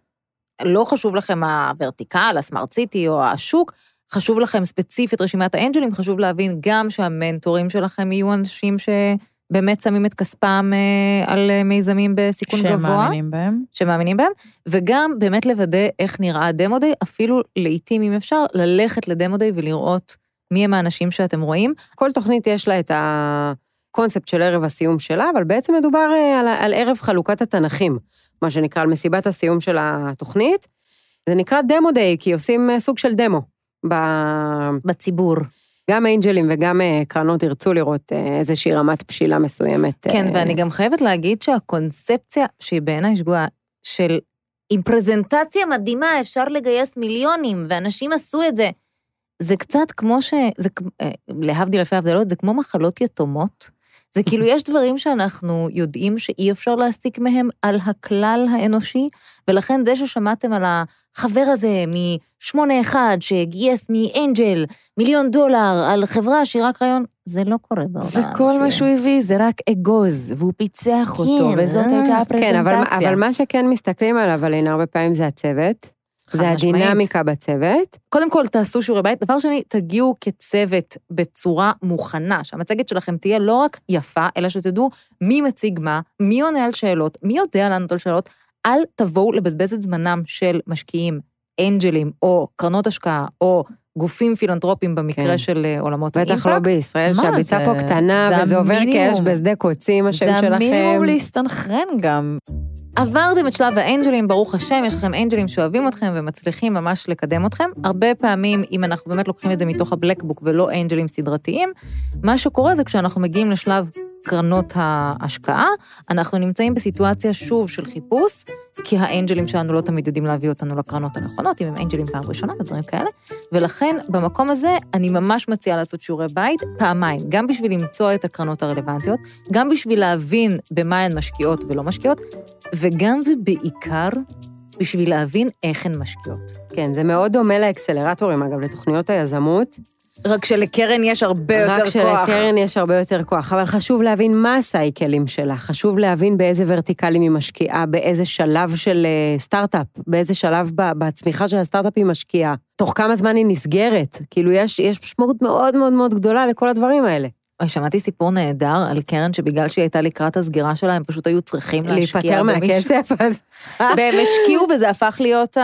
לא חשוב לכם הוורטיקל, הסמארט סיטי או השוק, חשוב לכם ספציפית רשימת האנג'לים, חשוב להבין גם שהמנטורים שלכם יהיו אנשים שבאמת שמים את כספם אה, על אה, מיזמים בסיכון גבוה. שמאמינים בהם. שמאמינים בהם, וגם באמת לוודא איך נראה הדמו-דיי, אפילו לעיתים, אם אפשר, ללכת לדמו-דיי ולראות מי הם האנשים שאתם רואים. כל תוכנית יש לה את הקונספט של ערב הסיום שלה, אבל בעצם מדובר אה, על, על ערב חלוקת התנכים, מה שנקרא, על מסיבת הסיום של התוכנית. זה נקרא דמו דיי, כי עושים סוג של דמו. ב... בציבור. גם אנג'לים וגם אה, קרנות ירצו לראות אה, איזושהי רמת פשילה מסוימת. כן, אה, ואני גם חייבת להגיד שהקונספציה, שהיא בעיניי שגויה, של עם פרזנטציה מדהימה אפשר לגייס מיליונים, ואנשים עשו את זה. זה קצת כמו ש... זה, אה, להבדיל אלפי הבדלות, זה כמו מחלות יתומות. זה כאילו, יש דברים שאנחנו יודעים שאי אפשר להסיק מהם על הכלל האנושי, ולכן זה ששמעתם על החבר הזה מ-81 שגייס מאנג'ל מיליון דולר על חברה שהיא רק רעיון, זה לא קורה בעולם. וכל מה שהוא הביא זה רק אגוז, והוא פיצח אותו, כן, וזאת אה. הייתה כן, אבל, הפרזנטציה. אבל מה שכן מסתכלים עליו, אלין, הרבה פעמים זה הצוות. זה. הדינמיקה בצוות. קודם כל, תעשו שיעורי בית. דבר שני, תגיעו כצוות בצורה מוכנה, שהמצגת שלכם תהיה לא רק יפה, אלא שתדעו מי מציג מה, מי עונה על שאלות, מי יודע לענות על שאלות. אל תבואו לבזבז את זמנם של משקיעים, אנג'לים, או קרנות השקעה, או גופים פילנטרופיים במקרה כן. של אה, עולמות האימפקט. בטח לא בישראל, שהביצה זה? פה קטנה, זה וזה עובר. כאש בשדה קוצים, השם זה שלכם. המינימום להסתנכרן גם. עברתם את שלב האנג'לים, ברוך השם, יש לכם אנג'לים שאוהבים אתכם ומצליחים ממש לקדם אתכם. הרבה פעמים, אם אנחנו באמת לוקחים את זה מתוך הבלקבוק ולא אנג'לים סדרתיים, מה שקורה זה כשאנחנו מגיעים לשלב קרנות ההשקעה, אנחנו נמצאים בסיטואציה שוב של חיפוש, כי האנג'לים שלנו לא תמיד יודעים להביא אותנו לקרנות הנכונות, אם הם אנג'לים פעם ראשונה ודברים כאלה, ולכן במקום הזה אני ממש מציעה לעשות שיעורי בית פעמיים, גם בשביל למצוא את הקרנות הרלוונטיות, גם בשביל להבין במה הן משקיעות ולא משקיעות, וגם ובעיקר בשביל להבין איך הן משקיעות. כן, זה מאוד דומה לאקסלרטורים, אגב, לתוכניות היזמות. רק שלקרן יש הרבה יותר רק כוח. שלקרן יש הרבה יותר כוח, אבל חשוב להבין מה הסייקלים שלה, חשוב להבין באיזה ורטיקלים היא משקיעה, באיזה שלב של אה, סטארט-אפ, באיזה שלב בצמיחה של הסטארט-אפ היא משקיעה, תוך כמה זמן היא נסגרת. כאילו, יש, יש משמעות מאוד מאוד מאוד גדולה לכל הדברים האלה. שמעתי סיפור נהדר על קרן שבגלל שהיא הייתה לקראת הסגירה שלה, הם פשוט היו צריכים להשקיע להיפטר במישהו. מהכסף, אז... והם השקיעו וזה הפך להיות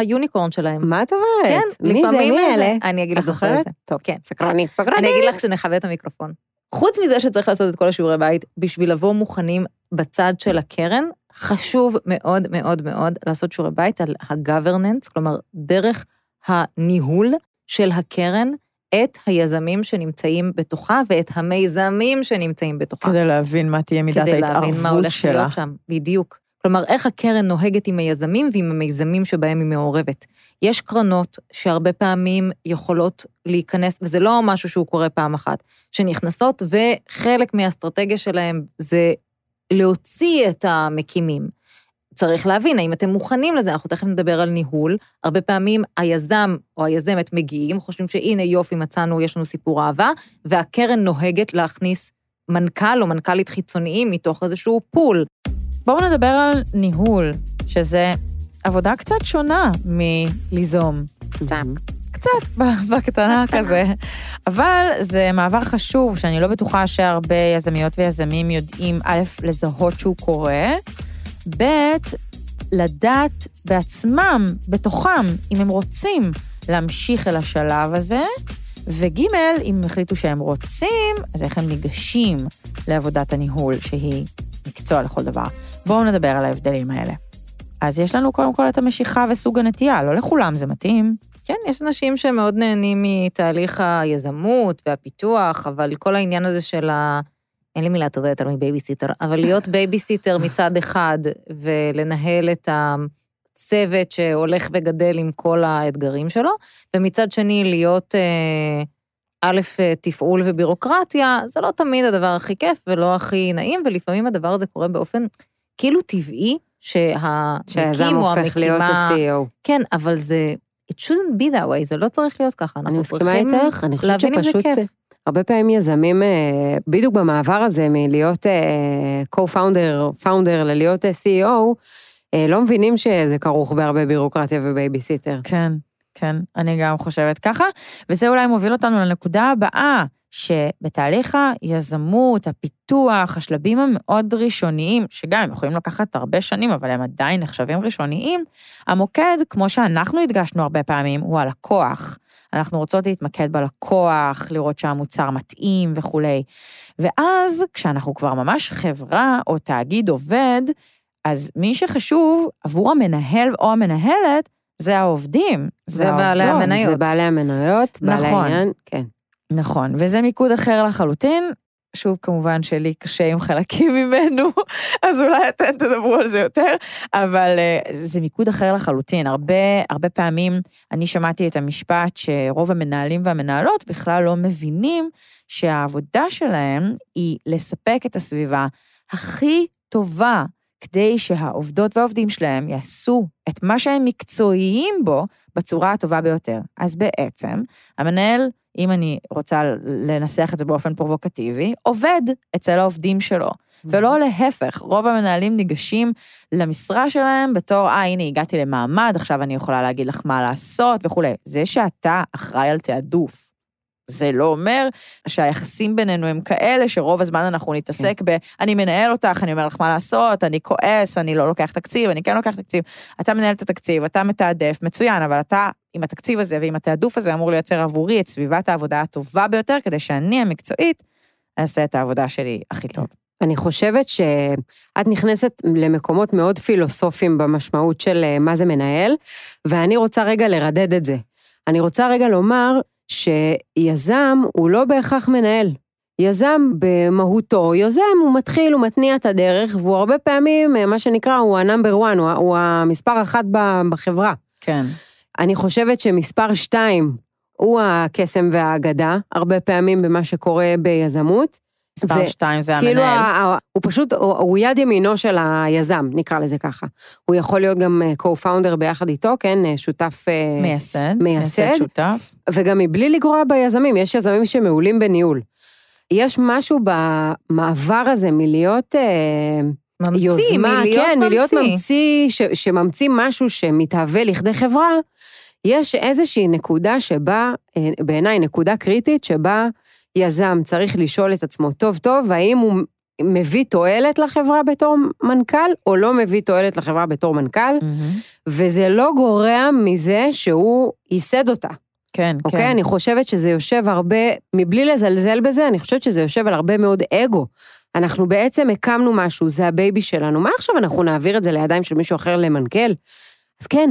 היוניקורן שלהם. מה את אומרת? כן, מי זה? מי. אלה? אני אגיד לך אחרי? זה. טוב, כן. סקרנית, סקרנית. אני אגיד לך כשנכבה את המיקרופון. חוץ מזה שצריך לעשות את כל השיעורי בית, בשביל לבוא מוכנים בצד של הקרן, חשוב מאוד מאוד מאוד לעשות שיעורי בית על ה-governance, כלומר, דרך הניהול של הקרן את היזמים שנמצאים בתוכה ואת המיזמים שנמצאים בתוכה. כדי להבין מה תהיה מידת כדי להבין מה ההתערבות הולך שלה. להיות שם, בדיוק. כלומר, איך הקרן נוהגת עם היזמים ועם המיזמים שבהם היא מעורבת. יש קרנות שהרבה פעמים יכולות להיכנס, וזה לא משהו שהוא קורה פעם אחת, שנכנסות וחלק מהאסטרטגיה שלהם זה להוציא את המקימים. צריך להבין, האם אתם מוכנים לזה? אנחנו תכף נדבר על ניהול. הרבה פעמים היזם או היזמת מגיעים, חושבים שהנה יופי, מצאנו, יש לנו סיפור אהבה, והקרן נוהגת להכניס מנכ"ל או מנכ"לית חיצוניים מתוך איזשהו פול. בואו נדבר על ניהול, שזה עבודה קצת שונה מליזום. קצת בקטנה כזה. אבל זה מעבר חשוב, שאני לא בטוחה שהרבה יזמיות ויזמים יודעים, א', לזהות שהוא קורה, ב', לדעת בעצמם, בתוכם, אם הם רוצים להמשיך אל השלב הזה, וג', אם הם החליטו שהם רוצים, אז איך הם ניגשים לעבודת הניהול, שהיא מקצוע לכל דבר. בואו נדבר על ההבדלים האלה. אז יש לנו קודם כל את המשיכה וסוג הנטייה, לא לכולם זה מתאים. כן, יש אנשים שמאוד נהנים מתהליך היזמות והפיתוח, אבל כל העניין הזה של ה... אין לי מילה טובה יותר מבייביסיטר, אבל להיות בייביסיטר מצד אחד ולנהל את הצוות שהולך וגדל עם כל האתגרים שלו, ומצד שני להיות אה, א', תפעול ובירוקרטיה, זה לא תמיד הדבר הכי כיף ולא הכי נעים, ולפעמים הדבר הזה קורה באופן כאילו טבעי, שהמקים או הופך להיות המקימה... ה-CEO. כן, אבל זה... It shouldn't be that way, זה לא צריך להיות ככה. אני מסכימה איתך, אני חושבת שפשוט... הרבה פעמים יזמים, אה, בדיוק במעבר הזה מלהיות אה, co-founder, founder ללהיות אה, CEO, לא מבינים שזה כרוך בהרבה בירוקרטיה ובייביסיטר. כן, כן, אני גם חושבת ככה, וזה אולי מוביל אותנו לנקודה הבאה, שבתהליך היזמות, הפיתוח, השלבים המאוד ראשוניים, שגם הם יכולים לקחת הרבה שנים, אבל הם עדיין נחשבים ראשוניים, המוקד, כמו שאנחנו הדגשנו הרבה פעמים, הוא הלקוח. אנחנו רוצות להתמקד בלקוח, לראות שהמוצר מתאים וכולי. ואז, כשאנחנו כבר ממש חברה או תאגיד עובד, אז מי שחשוב עבור המנהל או המנהלת, זה העובדים, זה זה בעלי העובדות. המניות. זה בעלי המניות, בעלי נכון. העניין, כן. נכון, וזה מיקוד אחר לחלוטין. שוב, כמובן שלי קשה עם חלקים ממנו, אז אולי אתן תדברו על זה יותר, אבל אה, זה מיקוד אחר לחלוטין. הרבה, הרבה פעמים אני שמעתי את המשפט שרוב המנהלים והמנהלות בכלל לא מבינים שהעבודה שלהם היא לספק את הסביבה הכי טובה כדי שהעובדות והעובדים שלהם יעשו את מה שהם מקצועיים בו בצורה הטובה ביותר. אז בעצם, המנהל, אם אני רוצה לנסח את זה באופן פרובוקטיבי, עובד אצל העובדים שלו. ולא להפך, רוב המנהלים ניגשים למשרה שלהם בתור, אה, הנה, הגעתי למעמד, עכשיו אני יכולה להגיד לך מה לעשות וכולי. זה שאתה אחראי על תעדוף, זה לא אומר שהיחסים בינינו הם כאלה שרוב הזמן אנחנו נתעסק ב... אני מנהל אותך, אני אומר לך מה לעשות, אני כועס, אני לא לוקח תקציב, אני כן לוקח תקציב. אתה מנהל את התקציב, אתה מתעדף, מצוין, אבל אתה עם התקציב הזה ועם התעדוף הזה אמור לייצר עבורי את סביבת העבודה הטובה ביותר, כדי שאני המקצועית אעשה את העבודה שלי הכי טוב. אני חושבת שאת נכנסת למקומות מאוד פילוסופיים במשמעות של אה, מה זה מנהל, ואני רוצה רגע לרדד את זה. אני רוצה רגע לומר שיזם הוא לא בהכרח מנהל. יזם במהותו, יוזם, הוא מתחיל, הוא מתניע את הדרך, והוא הרבה פעמים, אה, מה שנקרא, הוא ה-number one, הוא, ה- הוא המספר אחת בחברה. כן. אני חושבת שמספר שתיים הוא הקסם והאגדה, הרבה פעמים במה שקורה ביזמות. מספר ו- שתיים זה כאילו, המנהל. ה- הוא פשוט, הוא, הוא יד ימינו של היזם, נקרא לזה ככה. הוא יכול להיות גם אה, co-founder ביחד איתו, כן, אה, שותף... אה, מייסד. מייסד. שותף. וגם מבלי לגרוע ביזמים, יש יזמים שמעולים בניהול. יש משהו במעבר הזה מלהיות אה, ממציא, יוזמה, מלהיות כן, מלהיות ממציא. ממציא, ש, שממציא משהו שמתהווה לכדי חברה, יש איזושהי נקודה שבה, אה, בעיניי נקודה קריטית, שבה יזם צריך לשאול את עצמו טוב טוב, האם הוא מביא תועלת לחברה בתור מנכ"ל, או לא מביא תועלת לחברה בתור מנכ"ל, וזה לא גורע מזה שהוא ייסד אותה. כן, אוקיי? כן. אני חושבת שזה יושב הרבה, מבלי לזלזל בזה, אני חושבת שזה יושב על הרבה מאוד אגו. אנחנו בעצם הקמנו משהו, זה ה baby שלנו. מה עכשיו אנחנו נעביר את זה לידיים של מישהו אחר למנכ"ל? אז כן,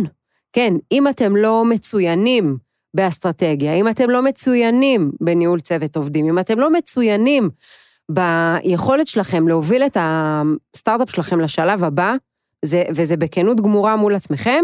כן, אם אתם לא מצוינים באסטרטגיה, אם אתם לא מצוינים בניהול צוות עובדים, אם אתם לא מצוינים ביכולת שלכם להוביל את הסטארט-אפ שלכם לשלב הבא, זה, וזה בכנות גמורה מול עצמכם,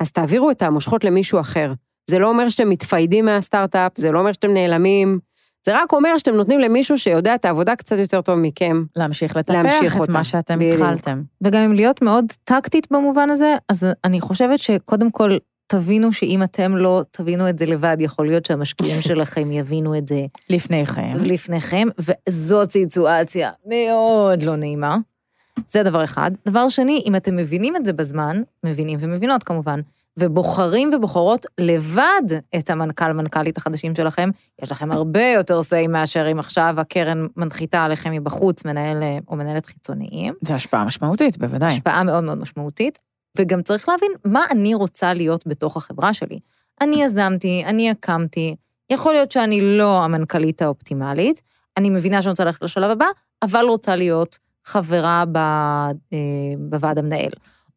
אז תעבירו את המושכות למישהו אחר. זה לא אומר שאתם מתפיידים מהסטארט-אפ, זה לא אומר שאתם נעלמים, זה רק אומר שאתם נותנים למישהו שיודע את העבודה קצת יותר טוב מכם. להמשיך לטפח להמשיך את אותה. מה שאתם בדיוק. התחלתם. וגם אם להיות מאוד טקטית במובן הזה, אז אני חושבת שקודם כל, תבינו שאם אתם לא תבינו את זה לבד, יכול להיות שהמשקיעים שלכם יבינו את זה לפניכם. לפניכם, וזאת סיטואציה מאוד לא נעימה. זה דבר אחד. דבר שני, אם אתם מבינים את זה בזמן, מבינים ומבינות כמובן, ובוחרים ובוחרות לבד את המנכ"ל-מנכ"לית החדשים שלכם, יש לכם הרבה יותר say מאשר אם עכשיו הקרן מנחיתה עליכם מבחוץ, מנהל אה, או מנהלת חיצוניים. זו השפעה משמעותית, בוודאי. השפעה מאוד מאוד משמעותית, וגם צריך להבין מה אני רוצה להיות בתוך החברה שלי. אני יזמתי, אני הקמתי, יכול להיות שאני לא המנכ"לית האופטימלית, אני מבינה שאני רוצה ללכת לשלב הבא, אבל רוצה להיות חברה ב, אה, בוועד המנהל.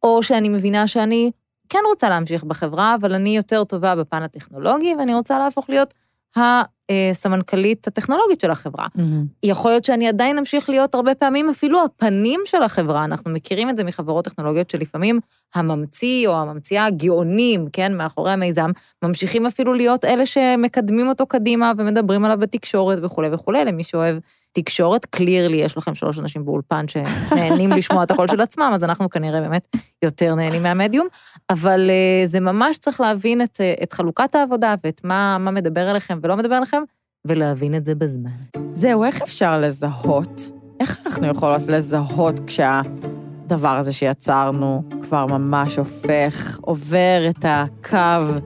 או שאני מבינה שאני כן רוצה להמשיך בחברה, אבל אני יותר טובה בפן הטכנולוגי, ואני רוצה להפוך להיות הסמנכ"לית הטכנולוגית של החברה. מהמם. יכול להיות שאני עדיין אמשיך להיות הרבה פעמים אפילו הפנים של החברה, אנחנו מכירים את זה מחברות טכנולוגיות שלפעמים הממציא או הממציאה הגאונים, כן, מאחורי המיזם, ממשיכים אפילו להיות אלה שמקדמים אותו קדימה ומדברים עליו בתקשורת וכולי וכולי, למי שאוהב תקשורת, קלירלי, יש לכם שלוש אנשים באולפן שנהנים לשמוע את הקול של עצמם, אז אנחנו כנראה באמת יותר נהנים מהמדיום, אבל אה, זה ממש צריך להבין את, אה, את חלוקת העבודה ואת מה, מה מדבר אליכם ולא מדבר אליכם, ולהבין את זה בזמן. זהו, איך אפשר לזהות? איך אנחנו יכולות לזהות כשהדבר הזה שיצרנו כבר ממש הופך, עובר את הקו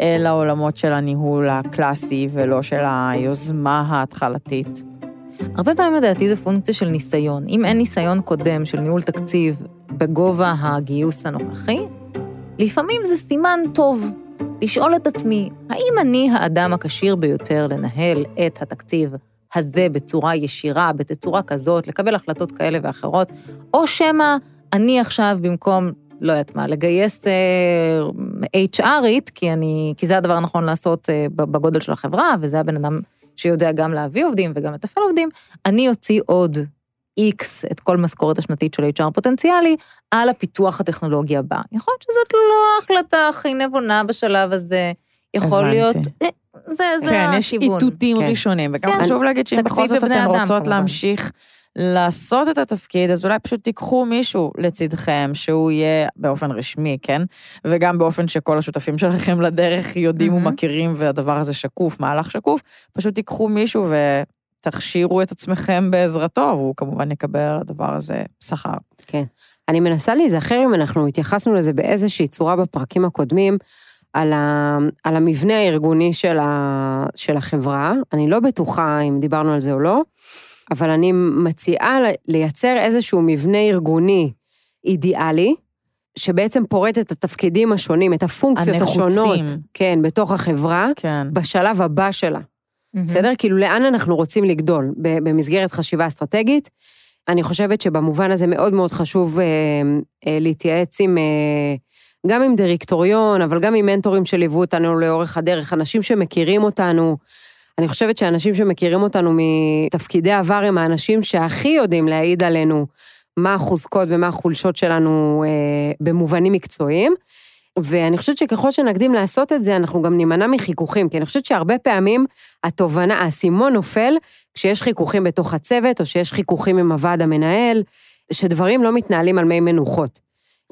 אל העולמות של הניהול הקלאסי ולא של היוזמה ההתחלתית? הרבה פעמים לדעתי זה פונקציה של ניסיון. אם אין ניסיון קודם של ניהול תקציב בגובה הגיוס הנוכחי, לפעמים זה סימן טוב לשאול את עצמי, האם אני האדם הכשיר ביותר לנהל את התקציב הזה בצורה ישירה, בתצורה כזאת, לקבל החלטות כאלה ואחרות, או שמא אני עכשיו במקום, לא יודעת מה, לגייס אה, HRית, כי, אני, כי זה הדבר הנכון לעשות אה, בגודל של החברה, וזה הבן אדם שיודע גם להביא עובדים וגם לתפעל עובדים, אני אוציא עוד X, את כל משכורת השנתית של HR פוטנציאלי, על הפיתוח הטכנולוגי הבא. יכול להיות שזאת לא ההחלטה הכי נבונה בשלב הזה, יכול הבנתי. להיות... אה, זה, זה כן, יש הכיוון. איתותים כן. ראשונים, וגם כן. חשוב להגיד שאם בכל זאת אתן אדם, רוצות כמובן. להמשיך לעשות את התפקיד, אז אולי פשוט תיקחו מישהו לצדכם, שהוא יהיה באופן רשמי, כן? וגם באופן שכל השותפים שלכם לדרך יודעים מהמם. ומכירים, והדבר הזה שקוף, מהלך שקוף, פשוט תיקחו מישהו ותכשירו את עצמכם בעזרתו, והוא כמובן יקבל על הדבר הזה שכר. כן. אני מנסה להיזכר אם אנחנו התייחסנו לזה באיזושהי צורה בפרקים הקודמים, על, ה, על המבנה הארגוני של, ה, של החברה. אני לא בטוחה אם דיברנו על זה או לא, אבל אני מציעה לייצר איזשהו מבנה ארגוני אידיאלי, שבעצם פורט את התפקידים השונים, את הפונקציות הנחוצים. השונות, כן, בתוך החברה, כן. בשלב הבא שלה. מהמם. בסדר? כאילו, לאן אנחנו רוצים לגדול במסגרת חשיבה אסטרטגית? אני חושבת שבמובן הזה מאוד מאוד חשוב אה, אה, להתייעץ עם, אה, גם עם דירקטוריון, אבל גם עם מנטורים שליוו אותנו לאורך הדרך, אנשים שמכירים אותנו. אני חושבת שאנשים שמכירים אותנו מתפקידי עבר הם האנשים שהכי יודעים להעיד עלינו מה החוזקות ומה החולשות שלנו אה, במובנים מקצועיים. ואני חושבת שככל שנקדים לעשות את זה, אנחנו גם נימנע מחיכוכים, כי אני חושבת שהרבה פעמים התובנה, האסימון נופל כשיש חיכוכים בתוך הצוות, או שיש חיכוכים עם הוועד המנהל, שדברים לא מתנהלים על מי מנוחות.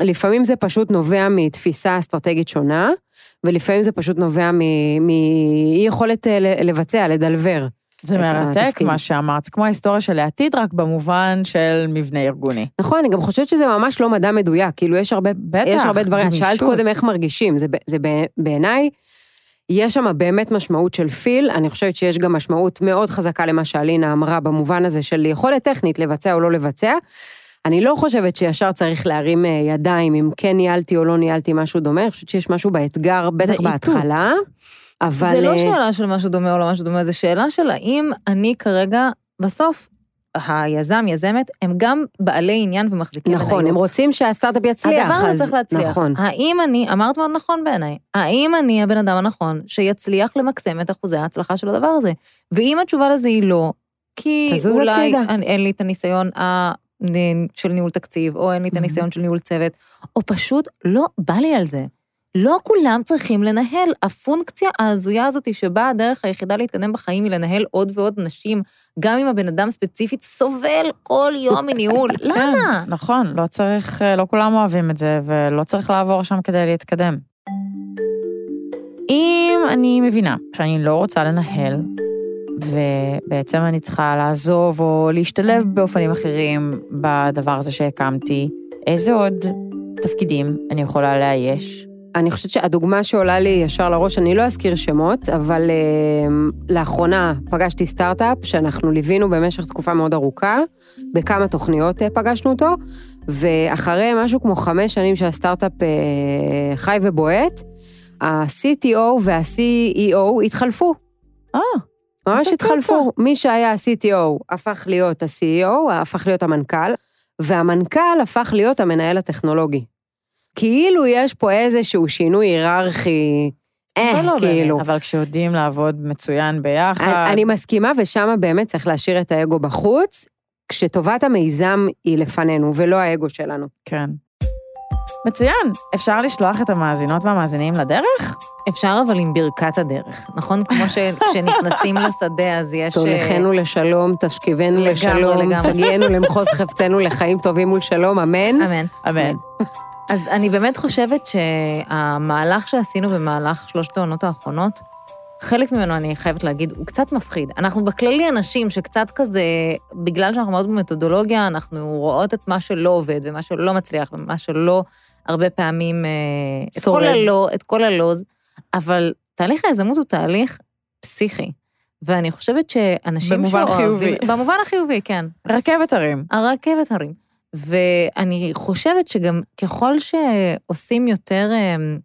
לפעמים זה פשוט נובע מתפיסה אסטרטגית שונה, ולפעמים זה פשוט נובע מאי יכולת אה, לבצע, לדלבר. זה מרתק התפקיד. מה שאמרת, כמו ההיסטוריה של העתיד, רק במובן של מבנה ארגוני. נכון, אני גם חושבת שזה ממש לא מדע מדויק, כאילו יש הרבה, בטח, יש הרבה דברים, את שאלת. קודם איך מרגישים, זה, זה בעיניי, יש שם באמת משמעות של פיל, אני חושבת שיש גם משמעות מאוד חזקה למה שאלינה אמרה, במובן הזה של יכולת טכנית לבצע או לא לבצע. אני לא חושבת שישר צריך להרים אה, ידיים אם כן ניהלתי או לא ניהלתי משהו דומה, אני חושבת שיש משהו באתגר, בטח. בהתחלה, אבל... זה לא אה, שאלה של משהו דומה או לא משהו דומה, זו שאלה של האם אני כרגע, בסוף, היזם, יזמת, הם גם בעלי עניין ומחזיקים מניות. נכון, הם רוצים שהסטארט-אפ יצליח, הדבר. הזה צריך להצליח. נכון. האם אני, אמרת מאוד נכון בעיניי, האם אני הבן אדם הנכון שיצליח למקסם את אחוזי ההצלחה של הדבר הזה? ואם התשובה לזה היא לא, כי אולי הצידה. אין לי את הניסיון ה... של ניהול תקציב, או אין לי את הניסיון של ניהול צוות, או פשוט לא בא לי על זה. לא כולם צריכים לנהל. הפונקציה ההזויה הזאת שבה הדרך היחידה להתקדם בחיים היא לנהל עוד ועוד נשים, גם אם הבן אדם ספציפית סובל כל יום מניהול. למה? כן, נכון, לא צריך, לא כולם אוהבים את זה, ולא צריך לעבור שם כדי להתקדם. אם אני מבינה שאני לא רוצה לנהל, ובעצם אני צריכה לעזוב או להשתלב באופנים אחרים בדבר הזה שהקמתי, איזה עוד תפקידים אני יכולה לאייש? אני חושבת שהדוגמה שעולה לי ישר לראש, אני לא אזכיר שמות, אבל אה, לאחרונה פגשתי סטארט-אפ שאנחנו ליווינו במשך תקופה מאוד ארוכה, בכמה תוכניות אה, פגשנו אותו, ואחרי משהו כמו חמש שנים שהסטארט-אפ אה, חי ובועט, ה-CTO וה-CEO התחלפו. אה, ממש התחלפו. מי שהיה ה-CTO הפך להיות ה-CEO, הפך להיות המנכ"ל, והמנכ"ל הפך להיות המנהל הטכנולוגי. כאילו יש פה איזשהו שינוי היררכי, אה, לא, לא כאילו. באמת, אבל כשיודעים לעבוד מצוין ביחד... אני, אני מסכימה, ושם באמת צריך להשאיר את האגו בחוץ, כשטובת המיזם היא לפנינו, ולא האגו שלנו. כן. מצוין, אפשר לשלוח את המאזינות והמאזינים לדרך? אפשר אבל עם ברכת הדרך, נכון? כמו שכשנכנסים לשדה אז יש... תולכנו לשלום, תשכיבנו לשלום. תגיענו למחוז חפצנו לחיים טובים ולשלום, אמן. אמן. אמן. אז אני באמת חושבת שהמהלך שעשינו במהלך שלושת העונות האחרונות, חלק ממנו, אני חייבת להגיד, הוא קצת מפחיד. אנחנו בכללי אנשים שקצת כזה, בגלל שאנחנו מאוד במתודולוגיה, אנחנו רואות את מה שלא עובד ומה שלא מצליח ומה שלא הרבה פעמים... אה, את כל שורד. הלא, את כל הלוז, אבל תהליך היזמות הוא תהליך פסיכי. ואני חושבת שאנשים במובן חיובי. במובן החיובי, כן. רכבת הרים. הרכבת הרים. ואני חושבת שגם ככל שעושים יותר, אמ,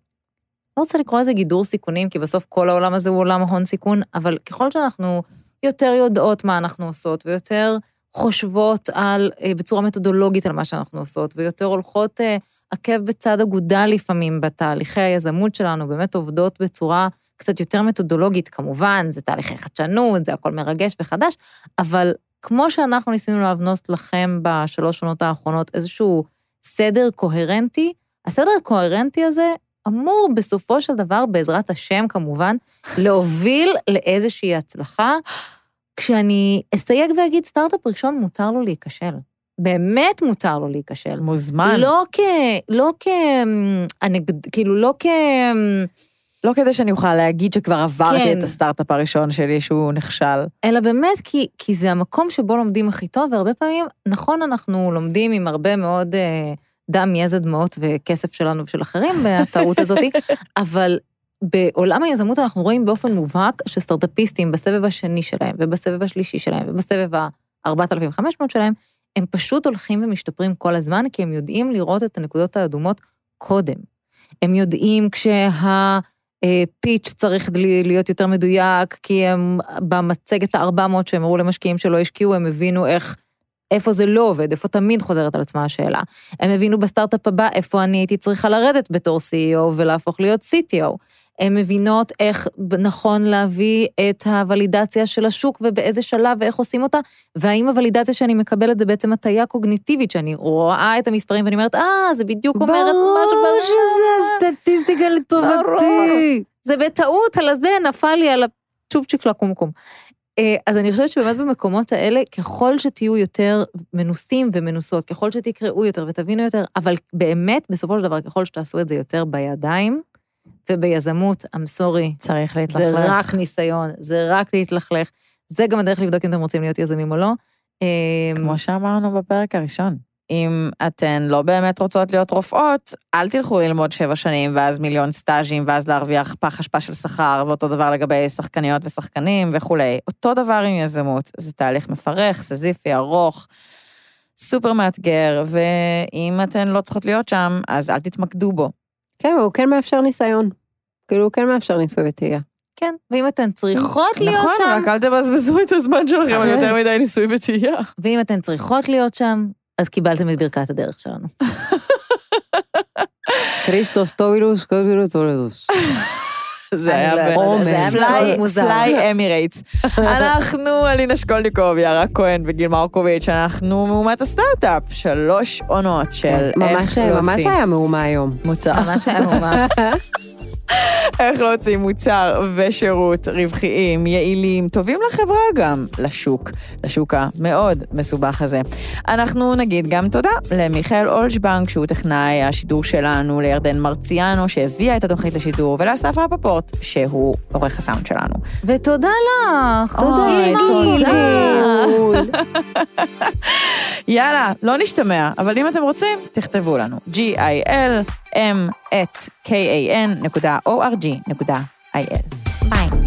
לא רוצה לקרוא לזה גידור סיכונים, כי בסוף כל העולם הזה הוא עולם ההון סיכון, אבל ככל שאנחנו יותר יודעות מה אנחנו עושות, ויותר חושבות על, אה, בצורה מתודולוגית על מה שאנחנו עושות, ויותר הולכות אה, עקב בצד אגודל לפעמים בתהליכי היזמות שלנו, באמת עובדות בצורה קצת יותר מתודולוגית, כמובן, זה תהליכי חדשנות, זה הכל מרגש וחדש, אבל כמו שאנחנו ניסינו להבנות לכם בשלוש שנות האחרונות איזשהו סדר קוהרנטי, הסדר הקוהרנטי הזה אמור בסופו של דבר, בעזרת השם כמובן, להוביל לאיזושהי הצלחה. כשאני אסתייג ואגיד, סטארט-אפ ראשון מותר לו להיכשל. באמת מותר לו להיכשל. מוזמן. לא כ... לא כ... אנקד- כאילו, לא כ... לא כדי שאני אוכל להגיד שכבר עברתי כן. את הסטארט-אפ הראשון שלי שהוא נכשל. אלא באמת כי, כי זה המקום שבו לומדים הכי טוב, והרבה פעמים, נכון, אנחנו לומדים עם הרבה מאוד אה, דם, יזע, דמעות וכסף שלנו ושל אחרים בטעות הזאת, אבל בעולם היזמות אנחנו רואים באופן מובהק שסטארט-אפיסטים בסבב השני שלהם, ובסבב השלישי שלהם, ובסבב ה-4,500 שלהם, הם פשוט הולכים ומשתפרים כל הזמן, כי הם יודעים לראות את הנקודות האדומות קודם. הם יודעים כשה... פיץ' צריך להיות יותר מדויק, כי הם במצגת ה-400 שהם הראו למשקיעים שלא השקיעו, הם הבינו איך, איפה זה לא עובד, איפה תמיד חוזרת על עצמה השאלה. הם הבינו בסטארט-אפ הבא איפה אני הייתי צריכה לרדת בתור CEO ולהפוך להיות CTO. הן מבינות איך נכון להביא את הוולידציה של השוק ובאיזה שלב ואיך עושים אותה, והאם הוולידציה שאני מקבלת זה בעצם הטיה קוגניטיבית, שאני רואה את המספרים ואני אומרת, אה, זה בדיוק אומרת משהו... ברור ב- שזה הסטטיסטיקה לטובתי. זה בטעות, על הזה נפל לי על הצ'ופצ'יק של הקומקום. אה, אז אני חושבת שבאמת במקומות האלה, ככל שתהיו יותר מנוסים ומנוסות, ככל שתקראו יותר ותבינו יותר, אבל באמת, בסופו של דבר, ככל שתעשו את זה יותר בידיים, וביזמות, I'm sorry, צריך זה להתלכלך. רק ניסיון, זה רק להתלכלך. זה גם הדרך לבדוק אם אתם רוצים להיות יזמים או לא. אה, כמו שאמרנו בפרק הראשון. אם אתן לא באמת רוצות להיות רופאות, אל תלכו ללמוד שבע שנים, ואז מיליון סטאז'ים, ואז להרוויח פח אשפה של שכר, ואותו דבר לגבי שחקניות ושחקנים וכולי. אותו דבר עם יזמות, זה תהליך מפרך, סזיפי, ארוך, סופר מאתגר, ואם אתן לא צריכות להיות שם, אז אל תתמקדו בו. כן, והוא כן מאפשר ניסיון. כאילו, הוא כן מאפשר ניסוי וטעייה. כן, ואם אתן צריכות להיות נכון, שם, רק אל תבזבזו את הזמן שלכם על. יותר מדי ניסוי וטעייה. ואם אתן צריכות להיות שם, אז קיבלתם את ברכת הדרך שלנו. קריסטוס טובילוס, קוזילוס טובילוס. זה אני היה לא זה היה פליי, אמירייטס. אנחנו אלינה שקולניקוב, יערה כהן וגיל מרקוביץ', אנחנו מאומת הסטארט-אפ, שלוש עונות של איך להוציא ממש היה מהומה היום. מוצר. ממש היה מהומה. איך להוציא מוצר ושירות רווחיים, יעילים, טובים לחברה גם, לשוק, לשוק המאוד מסובך הזה. אנחנו נגיד גם תודה למיכאל אולשבנק, שהוא טכנאי השידור שלנו, לירדן מרציאנו, שהביאה את התוכנית לשידור, לאסף רפפורט, שהוא עורך הסאונד שלנו. ותודה לך. אוי, תודה. יאללה, לא נשתמע, אבל אם אתם רוצים, תכתבו לנו. g-i-l-m at k-a-n.org.il. ביי.